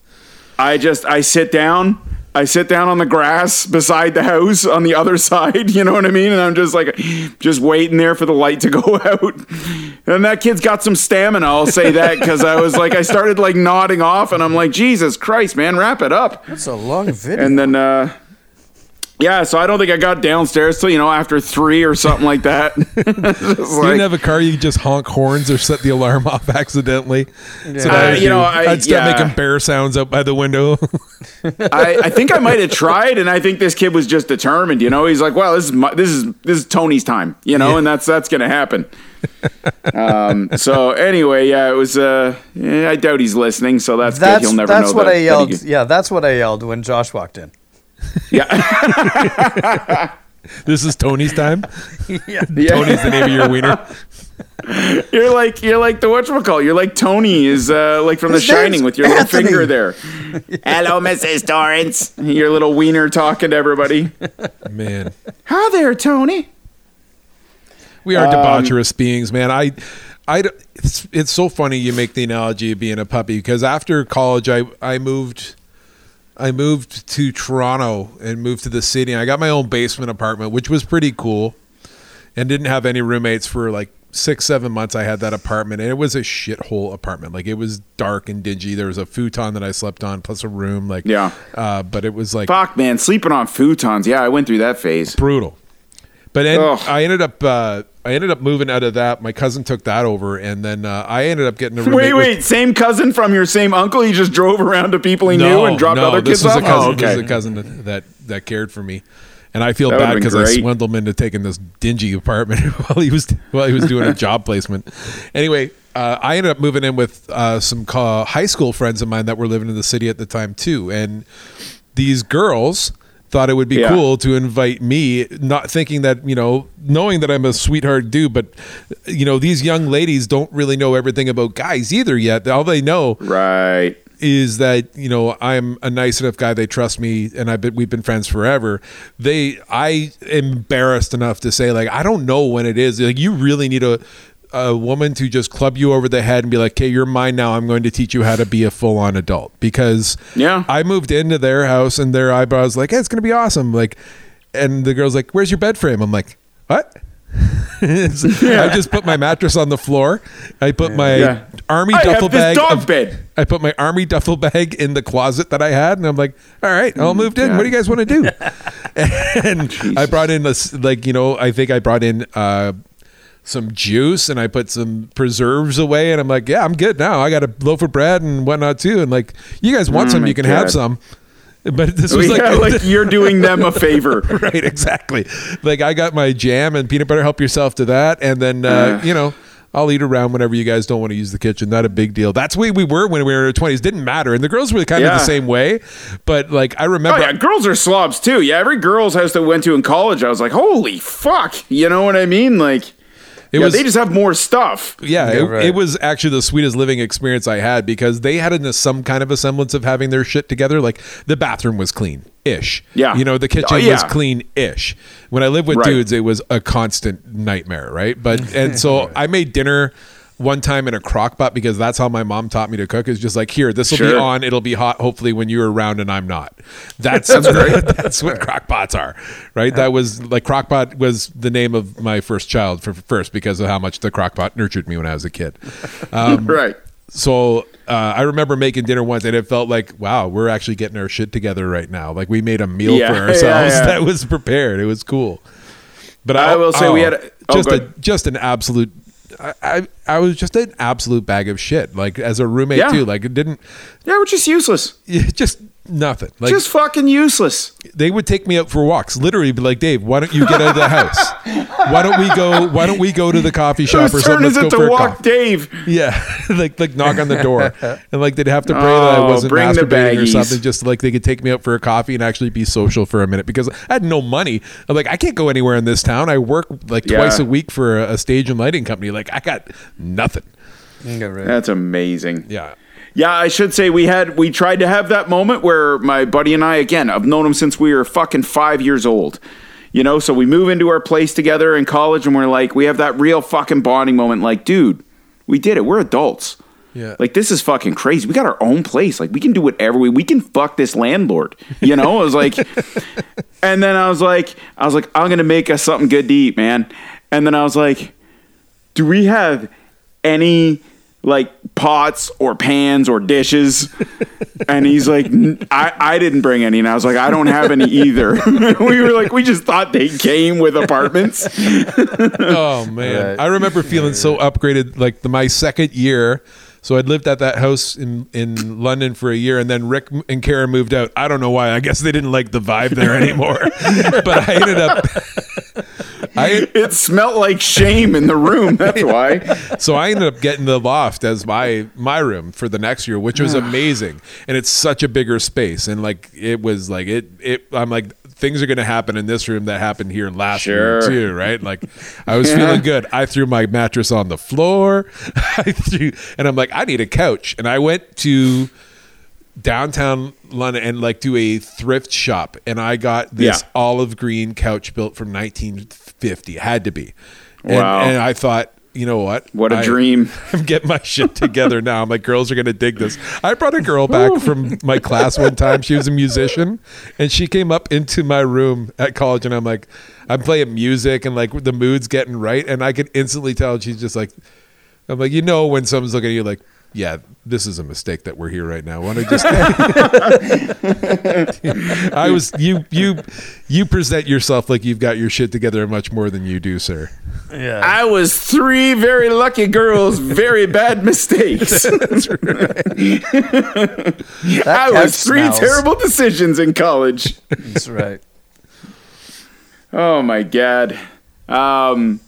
I just I sit down. I sit down on the grass beside the house on the other side, you know what I mean? And I'm just like just waiting there for the light to go out. And that kid's got some stamina, I'll say that cuz I was like I started like nodding off and I'm like Jesus Christ, man, wrap it up. That's a long video. And then uh yeah, so I don't think I got downstairs till you know after three or something like that. Just you like- didn't have a car you could just honk horns or set the alarm off accidentally. So that Uh, I'd you know, do- I- I'd start yeah. making bear sounds out by the window. I, I think I might have tried, and I think this kid was just determined. You know, he's like, "Well, this is my, this is this is Tony's time," you know, Yeah. and that's that's gonna happen. um, so anyway, yeah, it was. Uh, yeah, I doubt he's listening, so that's, that's good. He'll never that's know what that, I that yelled. Yeah, that's what I yelled when Josh walked in. Yeah, this is Tony's time. yeah. yeah. Tony's the name of your wiener. You're like you're like the whatchamacallit. You're like Tony is uh, like from His The Shining with your little Anthony. finger there. Hello, Mrs. Torrance. Your little wiener talking to everybody. Man. Hi there, Tony. We Um, are debaucherous beings, man. I I, it's it's so funny you make the analogy of being a puppy because after college I I moved I moved to Toronto and moved to the city I got my own basement apartment which was pretty cool and didn't have any roommates for like six seven months I had that apartment and it was a shithole apartment like it was dark and dingy there was a futon that I slept on plus a room like Yeah. uh, but it was like Fuck, man, sleeping on futons. Yeah, I went through that phase. brutal. But then Ugh. I ended up uh, I ended up moving out of that. My cousin took that over, and then uh, I ended up getting a roommate. Wait, with- wait, same cousin from your same uncle? He just drove around to people he knew and dropped other this kids was off? a cousin. oh, This okay. was a cousin that, that that cared for me, and I feel That bad because I swindled him into taking this dingy apartment while he was while he was doing a job placement. Anyway, uh, I ended up moving in with uh, some high school friends of mine that were living in the city at the time too, and these girls thought it would be Yeah. cool to invite me not thinking that you know knowing that i'm a sweetheart dude but you know these young ladies don't really know everything about guys either yet all they know Right. is that you know I'm a nice enough guy. They trust me, and I've been we've been friends forever. They I embarrassed enough to say like I don't know when it is. Like you really need a a woman to just club you over the head and be like, "Okay, you're mine now. I'm going to teach you how to be a full on adult." Because Yeah. I moved into their house and their eyebrows like, "Hey, it's gonna be awesome." Like, and the girl's like, "Where's your bed frame?" I'm like, "What?" I just put my mattress on the floor. I put my Yeah. army I duffel have this bag dog of- bed. I put my army duffel bag in the closet that I had, and I'm like, "All right, all moved in. What do you guys want to do?" and I brought in this, like, you know, I think I brought in uh, some juice and I put some preserves away, and I'm like, "Yeah, I'm good now. I got a loaf of bread and whatnot too." And like, you guys want Oh some, you can God. have some. But this was yeah, like, like you're doing them a favor. right, exactly. Like I got my jam and peanut butter. Help yourself to that, and then uh, you know. I'll eat around whenever you guys don't want to use the kitchen. Not a big deal. That's the way we were when we were in our twenties. Didn't matter, and the girls were kind of the same way. But like I Oh remember, yeah, girls are slobs too. Yeah, every girls house that went to in college, I was like, holy fuck. You know what I mean? Like, It yeah, was- they just have more stuff. yeah, Yeah, it, right. it was actually the sweetest living experience I had because they had a, some kind of a semblance of having their shit together. Like the bathroom was clean ish. Yeah. you know the kitchen Oh, was clean ish. When I lived with Right. dudes, it was a constant nightmare. Right, but and so I made dinner. One time in a crock pot because that's how my mom taught me to cook. Is just like here, this will be on. It'll be hot. Hopefully, when you're around and I'm not. That's that's what crock pots are, right? That was like crock pot was the name of my first child for first because of how much the crock pot nurtured me when I was a kid. Um, Right. so uh, I remember making dinner once, and it felt like, wow, we're actually getting our shit together right now. Like we made a meal Yeah, for ourselves yeah. that was prepared. It was cool. But I will say we had a- oh, just a just an absolute. I, I I was just an absolute bag of shit. Like as a roommate Yeah. too. Like it didn't Yeah, we're just useless. just nothing. Like just fucking useless. they would take me out for walks. Literally, be like, Dave, why don't you get out of the house? Why don't we go? Why don't we go to the coffee shop or Whose something? turn is Let's it go for to a walk coffee. Dave? Yeah, like like knock on the door, and like they'd have to pray that I Oh, wasn't masturbating or something. Just like they could take me out for a coffee and actually be social for a minute because I had no money. I'm like, I can't go anywhere in this town. I work like Yeah. twice a week for a, a stage and lighting company. Like I got nothing. Right. That's amazing. Yeah, Yeah, I should say we had we tried to have that moment where my buddy and I again, I've known him since we were fucking 5 years old. You know, so we move into our place together in college and we're like we have that real fucking bonding moment like, dude, we did it. We're adults. Yeah. Like this is fucking crazy. We got our own place. Like we can do whatever we we can fuck this landlord. You know? I was like And then I was like I was like I'm going to make us something good to eat, man. And then I was like do we have any like pots or pans or dishes? And he's like, I, I didn't bring any. And I was like, I don't have any either. we were like, we just thought they came with apartments. Oh man, Right. I remember feeling so upgraded. Like the, my second year, so I'd lived at that house in in London for a year, and then Rick and Karen moved out. I don't know why. I guess they didn't like the vibe there anymore. but I ended up. I It smelled like shame in the room. That's why. so I ended up getting the loft as my my room for the next year, which was amazing. And it's such a bigger space, and like it was like it it. I'm like things are going to happen in this room that happened here last year too, right? Like I was Yeah. feeling good. I threw my mattress on the floor. I threw, and I'm like, I need a couch, and I went to downtown London and like do a thrift shop and I got this Yeah. olive green couch built from 1950 it had to be and, Wow. and I thought you know what? What a I- dream. I'm getting my shit together now. My girls are gonna dig this. I brought a girl back from my class one time. She was a musician, and she came up into my room at college, and I'm like, I'm playing music, and like the mood's getting right, and I could instantly tell she's just like, I'm like, you know, when someone's looking at you like. Yeah, this is a mistake that we're here right now. Want to just? I was you you you present yourself like you've got your shit together much more than you do, sir. Yeah. I was three very lucky girls, very bad mistakes. That's right. I was three smells. terrible decisions in college. That's right. Oh my god. Um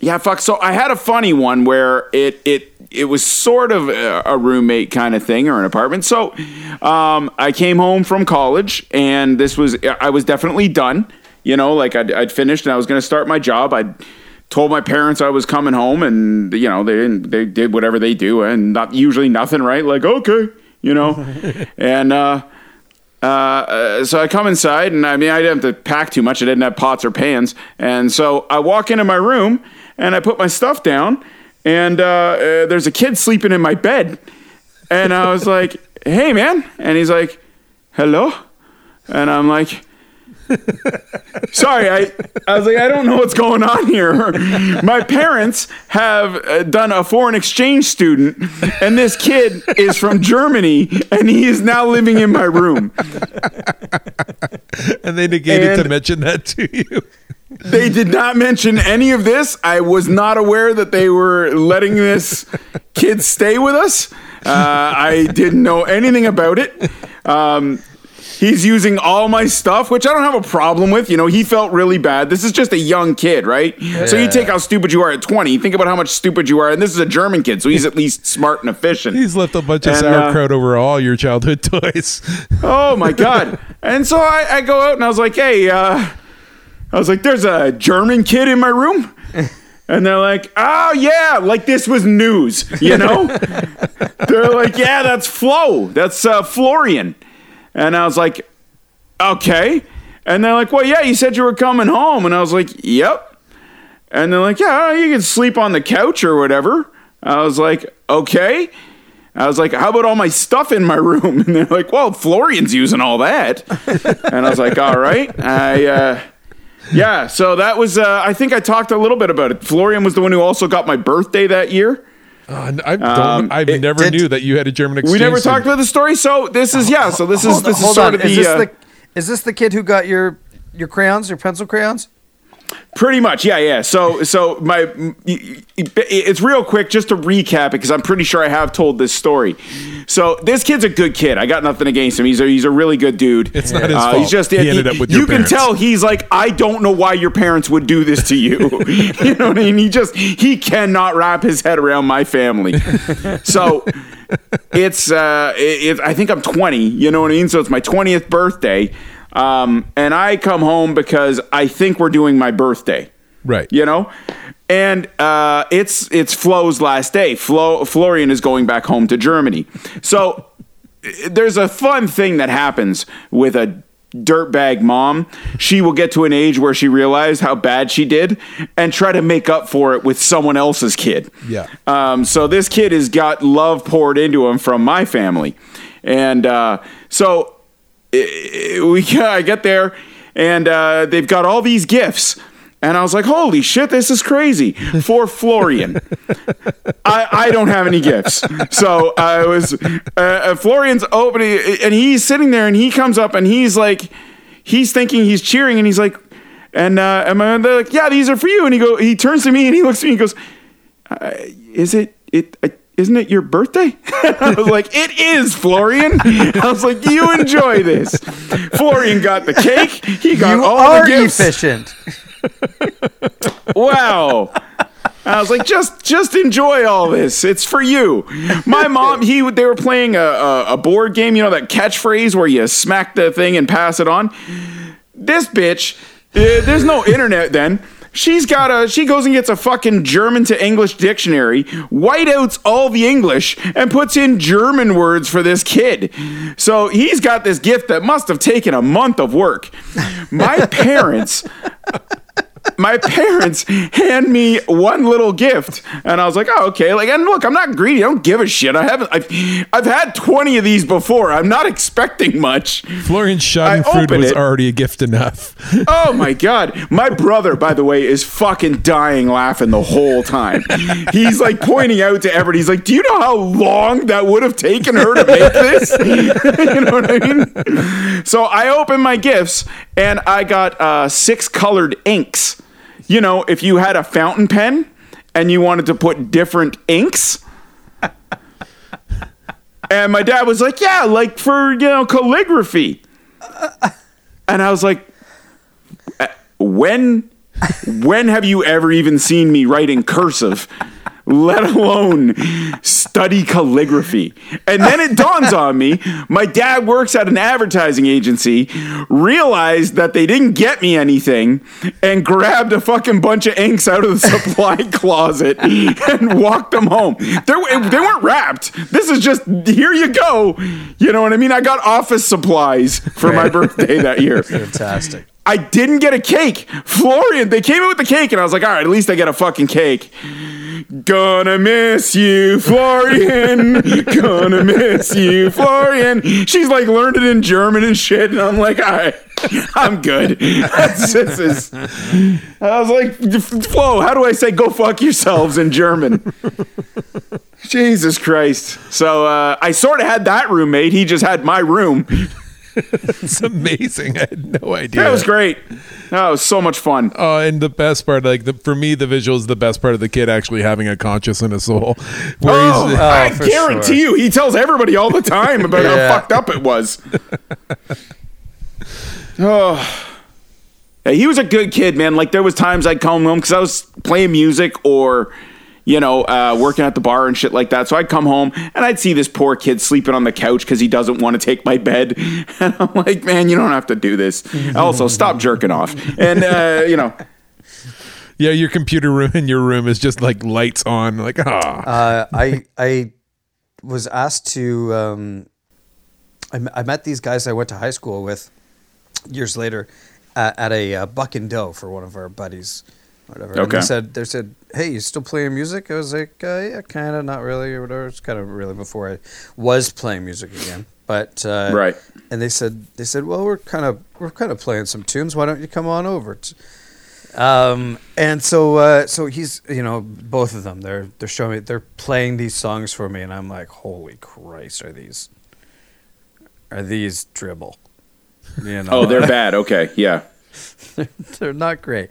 Yeah, fuck. So I had a funny one where it it it was sort of a, roommate kind of thing or an apartment. So um I came home from college and this was I was definitely done. You know, like I'd, I'd finished and I was going to start my job. I told my parents I was coming home and you know, they didn't they did whatever they do and not usually nothing, right? Like, okay, you know. and uh uh, uh, so I come inside, and I mean, I didn't have to pack too much. I didn't have pots or pans, and so I walk into my room and I put my stuff down, and uh, uh, there's a kid sleeping in my bed, and I was like, "Hey, man," and he's like, "Hello," and I'm like. Sorry, I, I was like, I don't know what's going on here. My parents have uh, done a foreign exchange student, and this kid is from Germany, and he is now living in my room. And they negated to mention that to you. They did not mention any of this. I was not aware that they were letting this kid stay with us. Uh, I didn't know anything about it. Um, he's using all my stuff, which I don't have a problem with. You know, he felt really bad. This is just a young kid, right? So you take how stupid you are at 20. Think about how much stupid you are. And this is a German kid, so he's at least smart and efficient. He's left a bunch of And, uh, sauerkraut over all your childhood toys. Oh my god! and so I, I go out and I was like, "Hey, uh, I was like, there's a German kid in my room," and they're like, "Oh yeah, like this was news, you know?" they're like, "Yeah, that's Flo, that's uh, Florian," and I was like, "Okay," and they're like, "Well, yeah, you said you were coming home," and I was like, "Yep," and they're like, "Yeah, you can sleep on the couch or whatever." I was like, "Okay." I was like, "How about all my stuff in my room?" And they're like, "Well, Florian's using all that." and I was like, "All right." I uh, yeah. So that was. Uh, I think I talked a little bit about it. Florian was the one who also got my birthday that year. Uh, I don't. Um, it never did- knew that you had a German exchange. We never talked about the story. So this is yeah. So this is Hold, this is hold sort on. of the, is this uh, the is this the kid who got your your crayons, your pencil crayons? Pretty much, yeah, yeah. So, so my, it's real quick just to recap it because I'm pretty sure I have told this story. So this kid's a good kid. I got nothing against him. He's a he's a really good dude. Uh, It's not his fault. He's just He ended up with you can tell he's like I don't know why your parents would do this to you. you know what I mean? He just he cannot wrap his head around my family. so it's uh it, it, I think I'm 20. You know what I mean? So it's my 20th birthday. Um, and I come home because I think we're doing my birthday. Right. you know? And uh, it's it's flo's last day. Flo florian is going back home to germany. So there's a fun thing that happens with a dirtbag mom. She will get to an age where she realized how bad she did and try to make up for it with someone else's kid. Yeah. um, so this kid has got love poured into him from my family. And uh, so we I get there and uh, they've got all these gifts. And I was like, holy shit, this is crazy. For Florian. I, I don't have any gifts. So I was, uh, uh, Florian's opening, and he's sitting there and he comes up and he's like, he's thinking he's cheering and he's like, and, uh, and my, they're like, yeah, these are for you. And he go, he turns to me and he looks at me and goes, uh, is it, it, uh, isn't it your birthday? I was like, it is, Florian. I was like, you enjoy this. Florian got the cake. He got You all are the gifts. efficient. Wow. I was like, just just enjoy all this. It's for you. My mom, he they were playing a, a, a board game, you know, that catchphrase where you smack the thing and pass it on. This bitch, uh, there's no internet then. She's got a she goes and gets a fucking German to English dictionary, whiteouts all the English, and puts in German words for this kid. So he's got this gift that must have taken a month of work. My parents my parents hand me one little gift, and I was like, "Oh, okay." Like, and look, I'm not greedy. I don't give a shit. I haven't. I've, I've had 20 of these before. I'm not expecting much. Florian Schadenfreude open was it. already a gift enough. Oh my god, my brother, by the way, is fucking dying laughing the whole time. He's like pointing out to everybody. He's like, "Do you know how long that would have taken her to make this?" you know what I mean? So I opened my gifts and I got uh, six colored inks. You know, if you had a fountain pen and you wanted to put different inks. And my dad was like, "Yeah, like for you know calligraphy." And I was like, "Uh, "When, when have you ever even seen me write in cursive, let alone study calligraphy?" And then it dawns on me: my dad works at an advertising agency, realized that they didn't get me anything, and grabbed a fucking bunch of inks out of the supply closet and walked them home. They, they weren't wrapped. This is just here you go. You know what I mean? I got office supplies for my birthday that year. Fantastic. I didn't get a cake. Florian, they came in with the cake, and I was like, all right, at least I get a fucking cake. Gonna miss you, Florian. Gonna miss you, Florian. She's like learned it in German and shit, and I'm like, all right, I'm good. This is. I was like, Flo, how do I say go fuck yourselves in German? Jesus Christ. So uh, I sort of had that roommate. He just had my room. it's amazing. I had no idea. That was great. That was so much fun. Oh, and the best part, like the, for me, the visual is the best part of the kid actually having a conscience and a soul. Oh, he's, I guarantee sure. you, he tells everybody all the time about Yeah. how fucked up it was. oh. Yeah, he was a good kid, man. Like there was times I'd come home because I was playing music or, you know, uh, working at the bar and shit like that. So I'd come home and I'd see this poor kid sleeping on the couch because he doesn't want to take my bed, and I'm like, man, you don't have to do this. also, stop jerking off, and uh, you know. yeah, your computer room in your room is just like lights on. Like, ah, Uh, I I was asked to. Um, I, m- I met these guys I went to high school with years later at, at a uh, Buck and Doe for one of our buddies, whatever. And Okay. they said they said, "Hey, you still playing music?" I was like, uh, "Yeah, kind of, not really, or whatever." It's kind of really before I was playing music again, but uh, Right. And they said they said, "Well, we're kind of we're kind of playing some tunes. Why don't you come on over?" Um, and so, uh, so he's, you know, both of them, they're, they're showing me, they're playing these songs for me. And I'm like, holy Christ, are these, are these dribble? You know, Oh, they're bad. Okay, yeah, they're not great,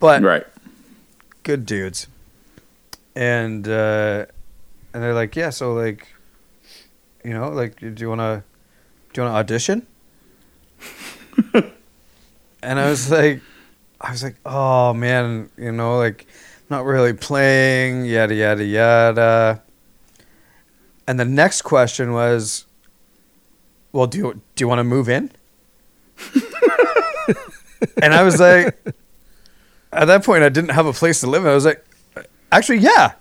but right. good dudes. And, uh, and they're like, yeah, so like, you know, like, do you want to, do you want to audition? and I was like, I was like, oh man, you know, like, not really playing, yada yada yada. And the next question was, well, do you do you want to move in? and I was like, at that point, I didn't have a place to live. I was like, actually, yeah,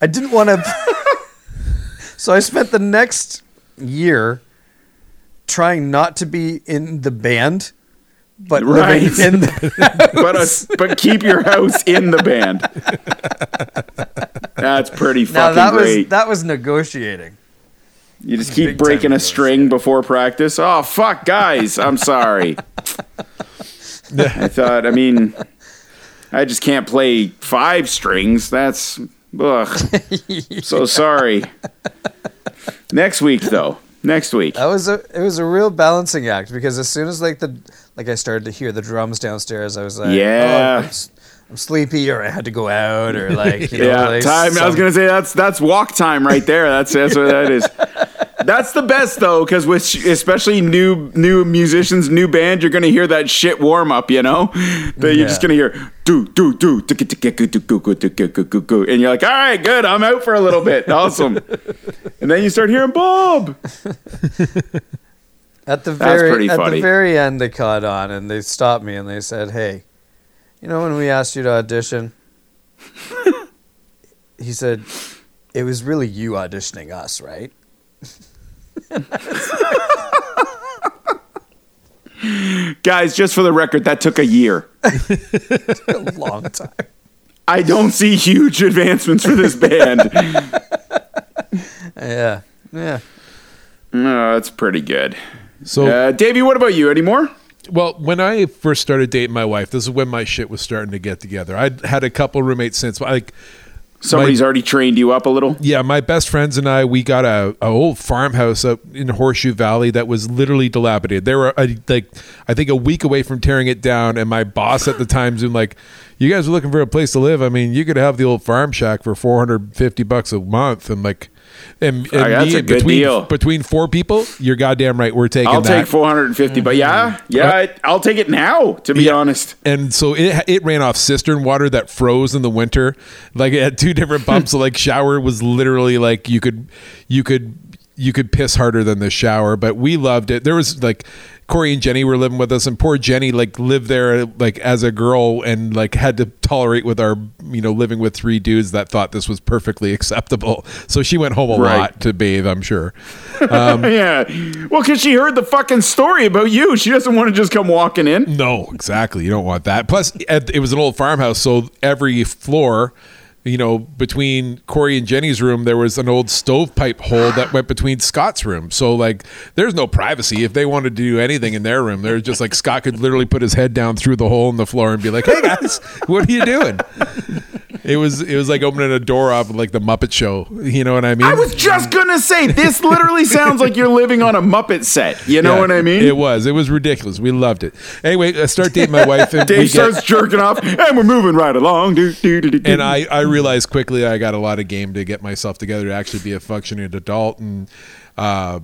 I didn't want to. so I spent the next year trying not to be in the band, but Right. living in the. but uh, but keep your house in the band. That's pretty fucking now that great. was that was negotiating. you just keep big breaking a string before practice. Oh fuck, guys, I'm sorry. I thought. I mean, I just can't play five strings. That's ugh. So sorry. Next week though. Next week. That was a it was a real balancing act because as soon as like the like I started to hear the drums downstairs, I was like, oh, Yeah. oh, I'm, sleepy, or I had to go out, or like, you know, yeah, like time. I was gonna say that's that's walk time right there. That's that's what that is. That's the best though, because with especially new new musicians, new band, you're gonna hear that shit warm up. You know, that you're just gonna hear do do do do do do do do do do do do, and you're like, all right, good, I'm out for a little bit, awesome. and then you start hearing Bob. At the very at funny. the very end, they caught on and they stopped me and they said, "Hey, you know when we asked you to audition?" he said, "It was really you auditioning us, right?" Guys, just for the record, that took a year. a long time. I don't see huge advancements for this band. Yeah, yeah. no, that's pretty good. So Uh, Davey, what about you? Any more? Well, when I first started dating my wife, this is when my shit was starting to get together. I'd had a couple roommates since, like, Somebody's My- already trained you up a little. yeah, my best friends and I, we got a, a old farmhouse up in Horseshoe Valley that was literally dilapidated. They were uh, like, I think a week away from tearing it down, and my boss at the time was like, "You guys are looking for a place to live? I mean, you could have the old farm shack for four hundred fifty bucks a month." And like, and, and that's a good between, deal. between four people, you're goddamn right, we're taking I'll that. take 450, but yeah, yeah, Uh, I, I'll take it now, to be Yeah. honest. and so it it ran off cistern water that froze in the winter. Like it had two different pumps. so like shower was literally like you could you could you could piss harder than the shower. But we loved it. There was like Corey and Jenny were living with us, and poor Jenny like lived there like as a girl and like had to tolerate with our you know living with three dudes that thought this was perfectly acceptable. So she went home a Right. lot to bathe. I'm sure. Um, yeah. Well, because she heard the fucking story about you. She doesn't want to just come walking in. No, exactly. You don't want that. Plus, it was an old farmhouse, so every floor, you know, between Corey and Jenny's room, there was an old stovepipe hole that went between Scott's room. So, like, there's no privacy. If they wanted to do anything in their room, they're just like Scott could literally put his head down through the hole in the floor and be like, "Hey guys, what are you doing?" It was it was like opening a door off of like the Muppet Show. You know what I mean? I was just gonna say this. Literally sounds like you're living on a Muppet set. You know Yeah, what I mean? It was. It was ridiculous. We loved it. Anyway, I start dating my wife, and Dave get, starts jerking off, and we're moving right along. Do, do, do. and I, I realized quickly I got a lot of game to get myself together to actually be a functioning adult. And uh,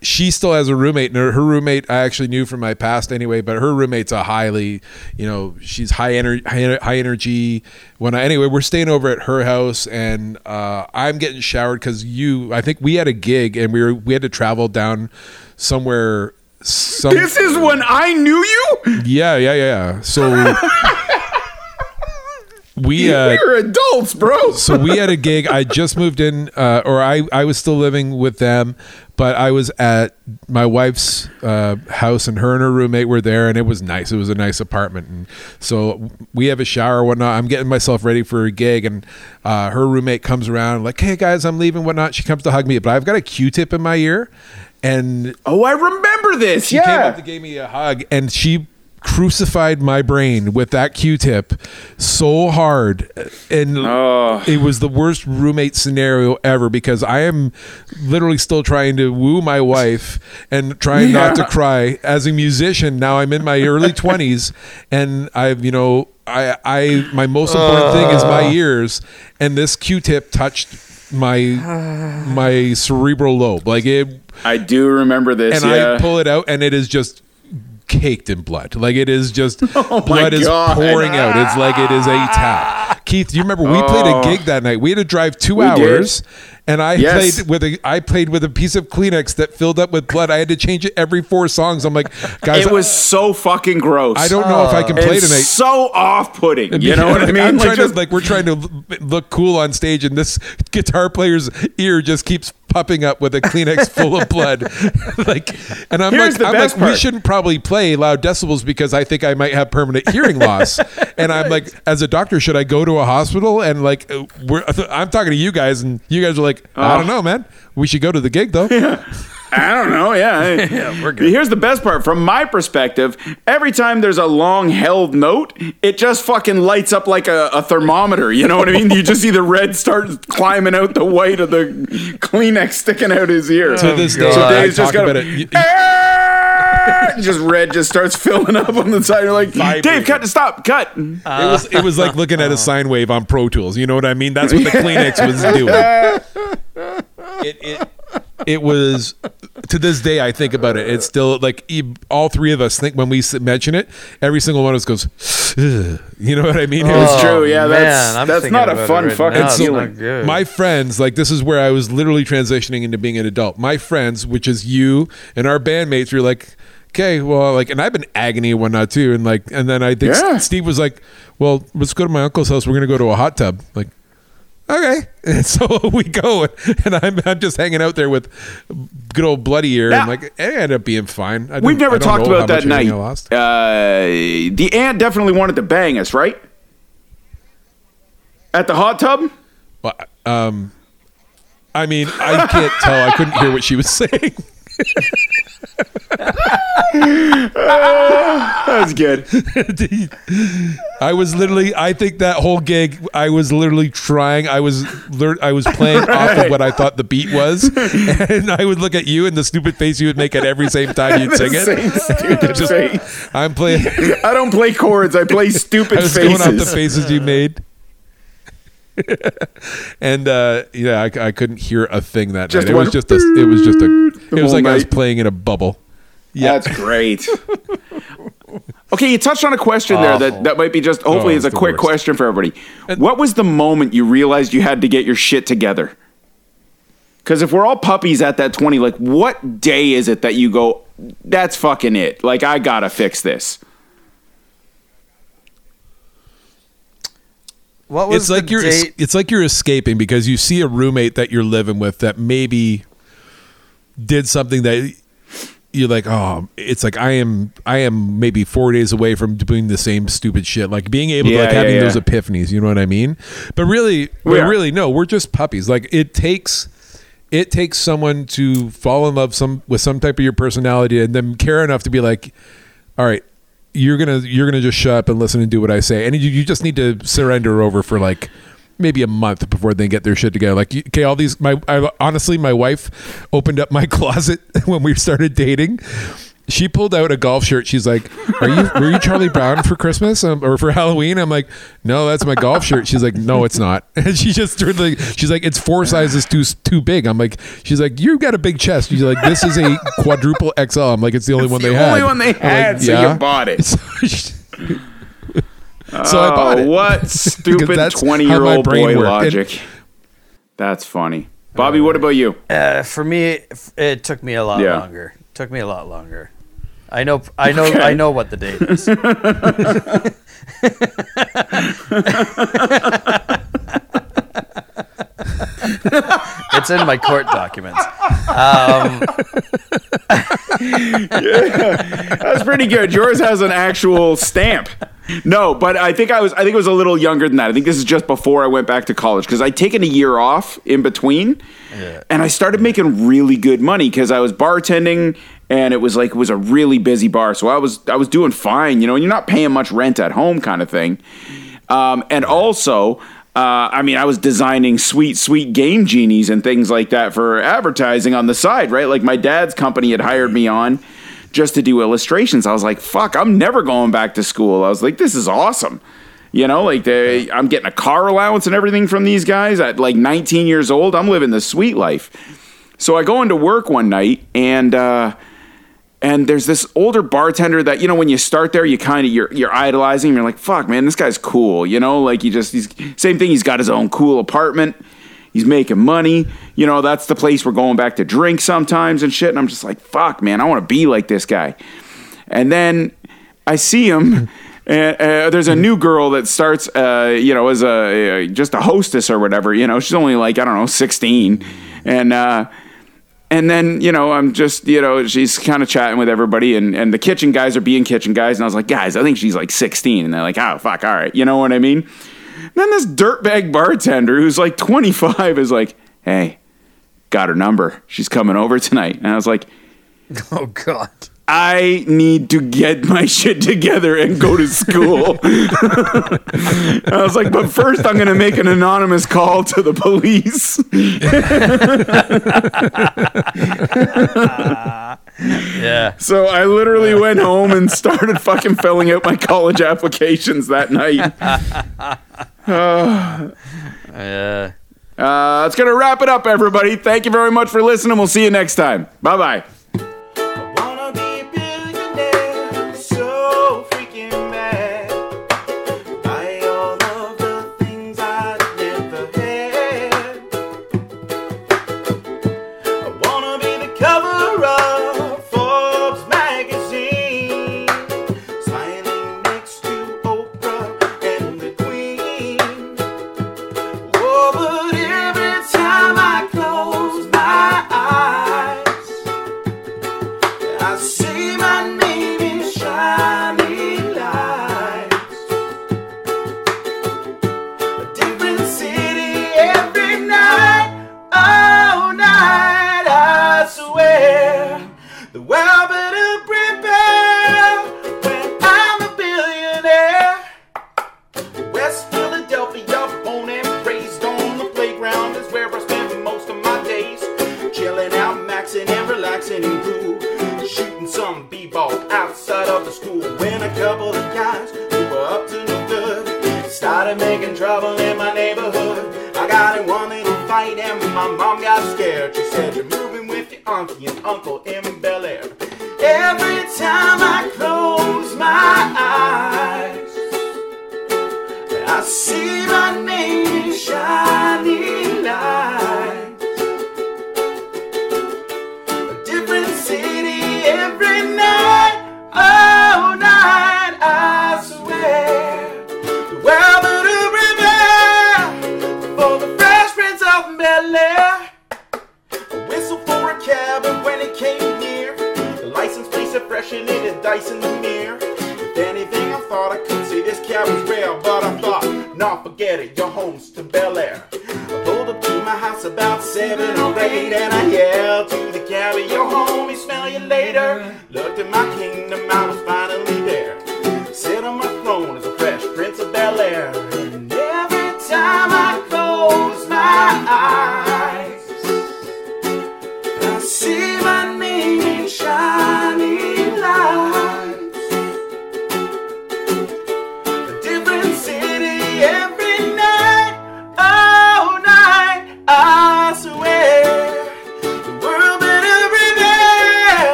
she still has a roommate, and her, her roommate I actually knew from my past anyway. But her roommate's a highly, you know, she's high energy, high, high energy. When I, anyway, we're staying over at her house, and uh, I'm getting showered because you. I think we had a gig, and we were we had to travel down somewhere. Some, this is when I knew you. yeah, yeah, yeah. So we uh, We're adults, bro. so we had a gig. I just moved in, uh, or I, I was still living with them, but I was at my wife's uh, house, and her and her roommate were there, and it was nice. It was a nice apartment, and so we have a shower, whatnot. I'm getting myself ready for a gig, and uh, her roommate comes around, like, "Hey guys, I'm leaving, whatnot." She comes to hug me, but I've got a Q-tip in my ear, and Oh, I remember this. she came yeah. up to give me a hug and she crucified my brain with that q-tip so hard and Oh. it was the worst roommate scenario ever because i am literally still trying to woo my wife and trying not to cry as a musician now i'm in my early 20s and i've you know i i my most important thing is my ears and this q-tip touched my my cerebral lobe like it I do remember this. and yeah. I pull it out, and it is just caked in blood. Like it is just Oh blood is God. pouring out. It's like it is a tap. Keith, you remember we played a Oh. gig that night. We had to drive two We did. And I Yes. played with a I played with a piece of Kleenex that filled up with blood. I had to change it every four songs. I'm like, guys, it was so fucking gross. I don't know if I can play tonight. so off-putting. You know what I mean? I'm Like, trying just- to like we're trying to look cool on stage, and this guitar player's ear just keeps popping up with a Kleenex full of blood. like, and I'm Here's like, I'm like, we shouldn't probably play loud decibels because I think I might have permanent hearing loss. and I'm like, as a doctor, should I go to a hospital? And like, uh, we're I'm talking to you guys, and you guys are like, I Oh. don't know, man. We should go to the gig though. I don't know. Yeah. yeah, we're good. Here's the best part. From my perspective, every time there's a long held note, it just fucking lights up like a, a thermometer. You know what I mean? You just see the red start climbing out the white of the Kleenex sticking out his ear. To this oh, day, So I Dave's just got about it. You- just red just starts filling up on the side. You're like, Dave, cut, stop, cut. It was it was like looking at a sine wave on Pro Tools. You know what I mean? That's what the Kleenex was doing. It, it it was to this day I think about it. It's still like e- all three of us think when we mention it, every single one of us goes, "Ugh." you know what I mean? It was It's true, oh, yeah, that's- man, I'm that's not a fun right fucking now. It's feeling. not my friends, like this is where I was literally transitioning into being an adult. My friends, which is you and our bandmates, were like, okay, well, like, and I've been agony and whatnot too, and like, and then I think Yeah. Steve was like, well, let's go to my uncle's house. We're gonna go to a hot tub. Like, okay. And so we go, and I'm, I'm just hanging out there with good old bloody ear. Yeah. I'm like, it ended up being fine. I We've never talked about that night. Uh, the aunt definitely wanted to bang us, right? At the hot tub? Well, um, I mean, I can't tell. I couldn't hear what she was saying. That's good. I was literally. I think that whole gig. I was literally trying. I was. I was playing off of what I thought the beat was, and I would look at you and the stupid face you would make at every same time you'd sing it. Just-. I'm playing. I don't play chords. I play stupid I was faces. going off the faces you made. and uh, yeah, I, I couldn't hear a thing that Just night. It was just a. It was just a. It was like I was playing in a bubble. Yeah. That's great. okay, you touched on a question there that, that might be just hopefully Oh, it's a quick worst. question for everybody. What was the moment you realized you had to get your shit together? Because if we're all puppies at that 20, like what day is it that you go, that's fucking it? Like, I gotta fix this. What was it's like the you're date? it's like you're escaping because you see a roommate that you're living with that maybe did something that you're like oh it's like i am i am maybe four days away from doing the same stupid shit like being able to like yeah, having yeah. those epiphanies you know what i mean but really We but are. really no we're just puppies like it takes it takes someone to fall in love some with some type of your personality and then care enough to be like all right you're gonna you're gonna just shut up and listen and do what i say. And you, you just need to surrender over for like maybe a month before they get their shit together. Like okay all these my I, honestly my wife opened up my closet when we started dating she pulled out a golf shirt. She's like, "Are you were you Charlie Brown for Christmas um, or for Halloween?" I'm like, "No, that's my golf shirt." She's like, "No, it's not." And she just turned like, she's like, "It's four sizes too too big." I'm like, "She's like, you've got a big chest." She's like, "This is a quadruple XL." I'm like, "It's the only one the they had." The only one they I'm like, had, so you bought it. So, she- so I bought Oh, it. What stupid twenty year old brain boy worked. And- logic. That's funny. Bobby, what about you? Uh, for me, f- it took me a lot Yeah. longer. Took me a lot longer. I know. I know. Okay. I know what the date is. it's in my court documents. Um, That's pretty good. Yours has an actual stamp. No, but I think I was I think it was a little younger than that. I think this is just before I went back to college because I'd taken a year off in between. And I started making really good money because I was bartending and it was like it was a really busy bar. So I was I was doing fine, you know, and you're not paying much rent at home kind of thing. Um, and also uh, I mean, I was designing sweet, sweet game genies and things like that for advertising on the side, right? Like my dad's company had hired me on just to do illustrations. I was like, fuck, I'm never going back to school. I was like, this is awesome. You know, like they, I'm getting a car allowance and everything from these guys at like 19 years old. I'm living the sweet life. So I go into work one night and, uh, and there's this older bartender that you know when you start there you kind of you're you're idolizing you're like fuck man this guy's cool you know? Like he just he's same thing he's got his own cool apartment. He's making money. You know that's the place we're going back to drink sometimes and shit. And i'm just like fuck man i want to be like this guy. And then i see him and uh, there's a new girl that starts uh, you know as a uh, just a hostess or whatever you know? She's only like i don't know 16 and uh and then, you know, I'm just, you know, she's kind of chatting with everybody, and, and the kitchen guys are being kitchen guys. And I was like, guys, I think she's like 16. And they're like, oh, fuck, all right. You know what I mean? And then this dirtbag bartender who's like 25 is like, hey, got her number. She's coming over tonight. And I was like, oh God. I need to get my shit together and go to school. I was like, but first I'm going to make an anonymous call to the police. Yeah. So I literally went home and started fucking filling out my college applications that night. Yeah. Uh, that's going to wrap it up, everybody. Thank you very much for listening. We'll see you next time. Bye bye.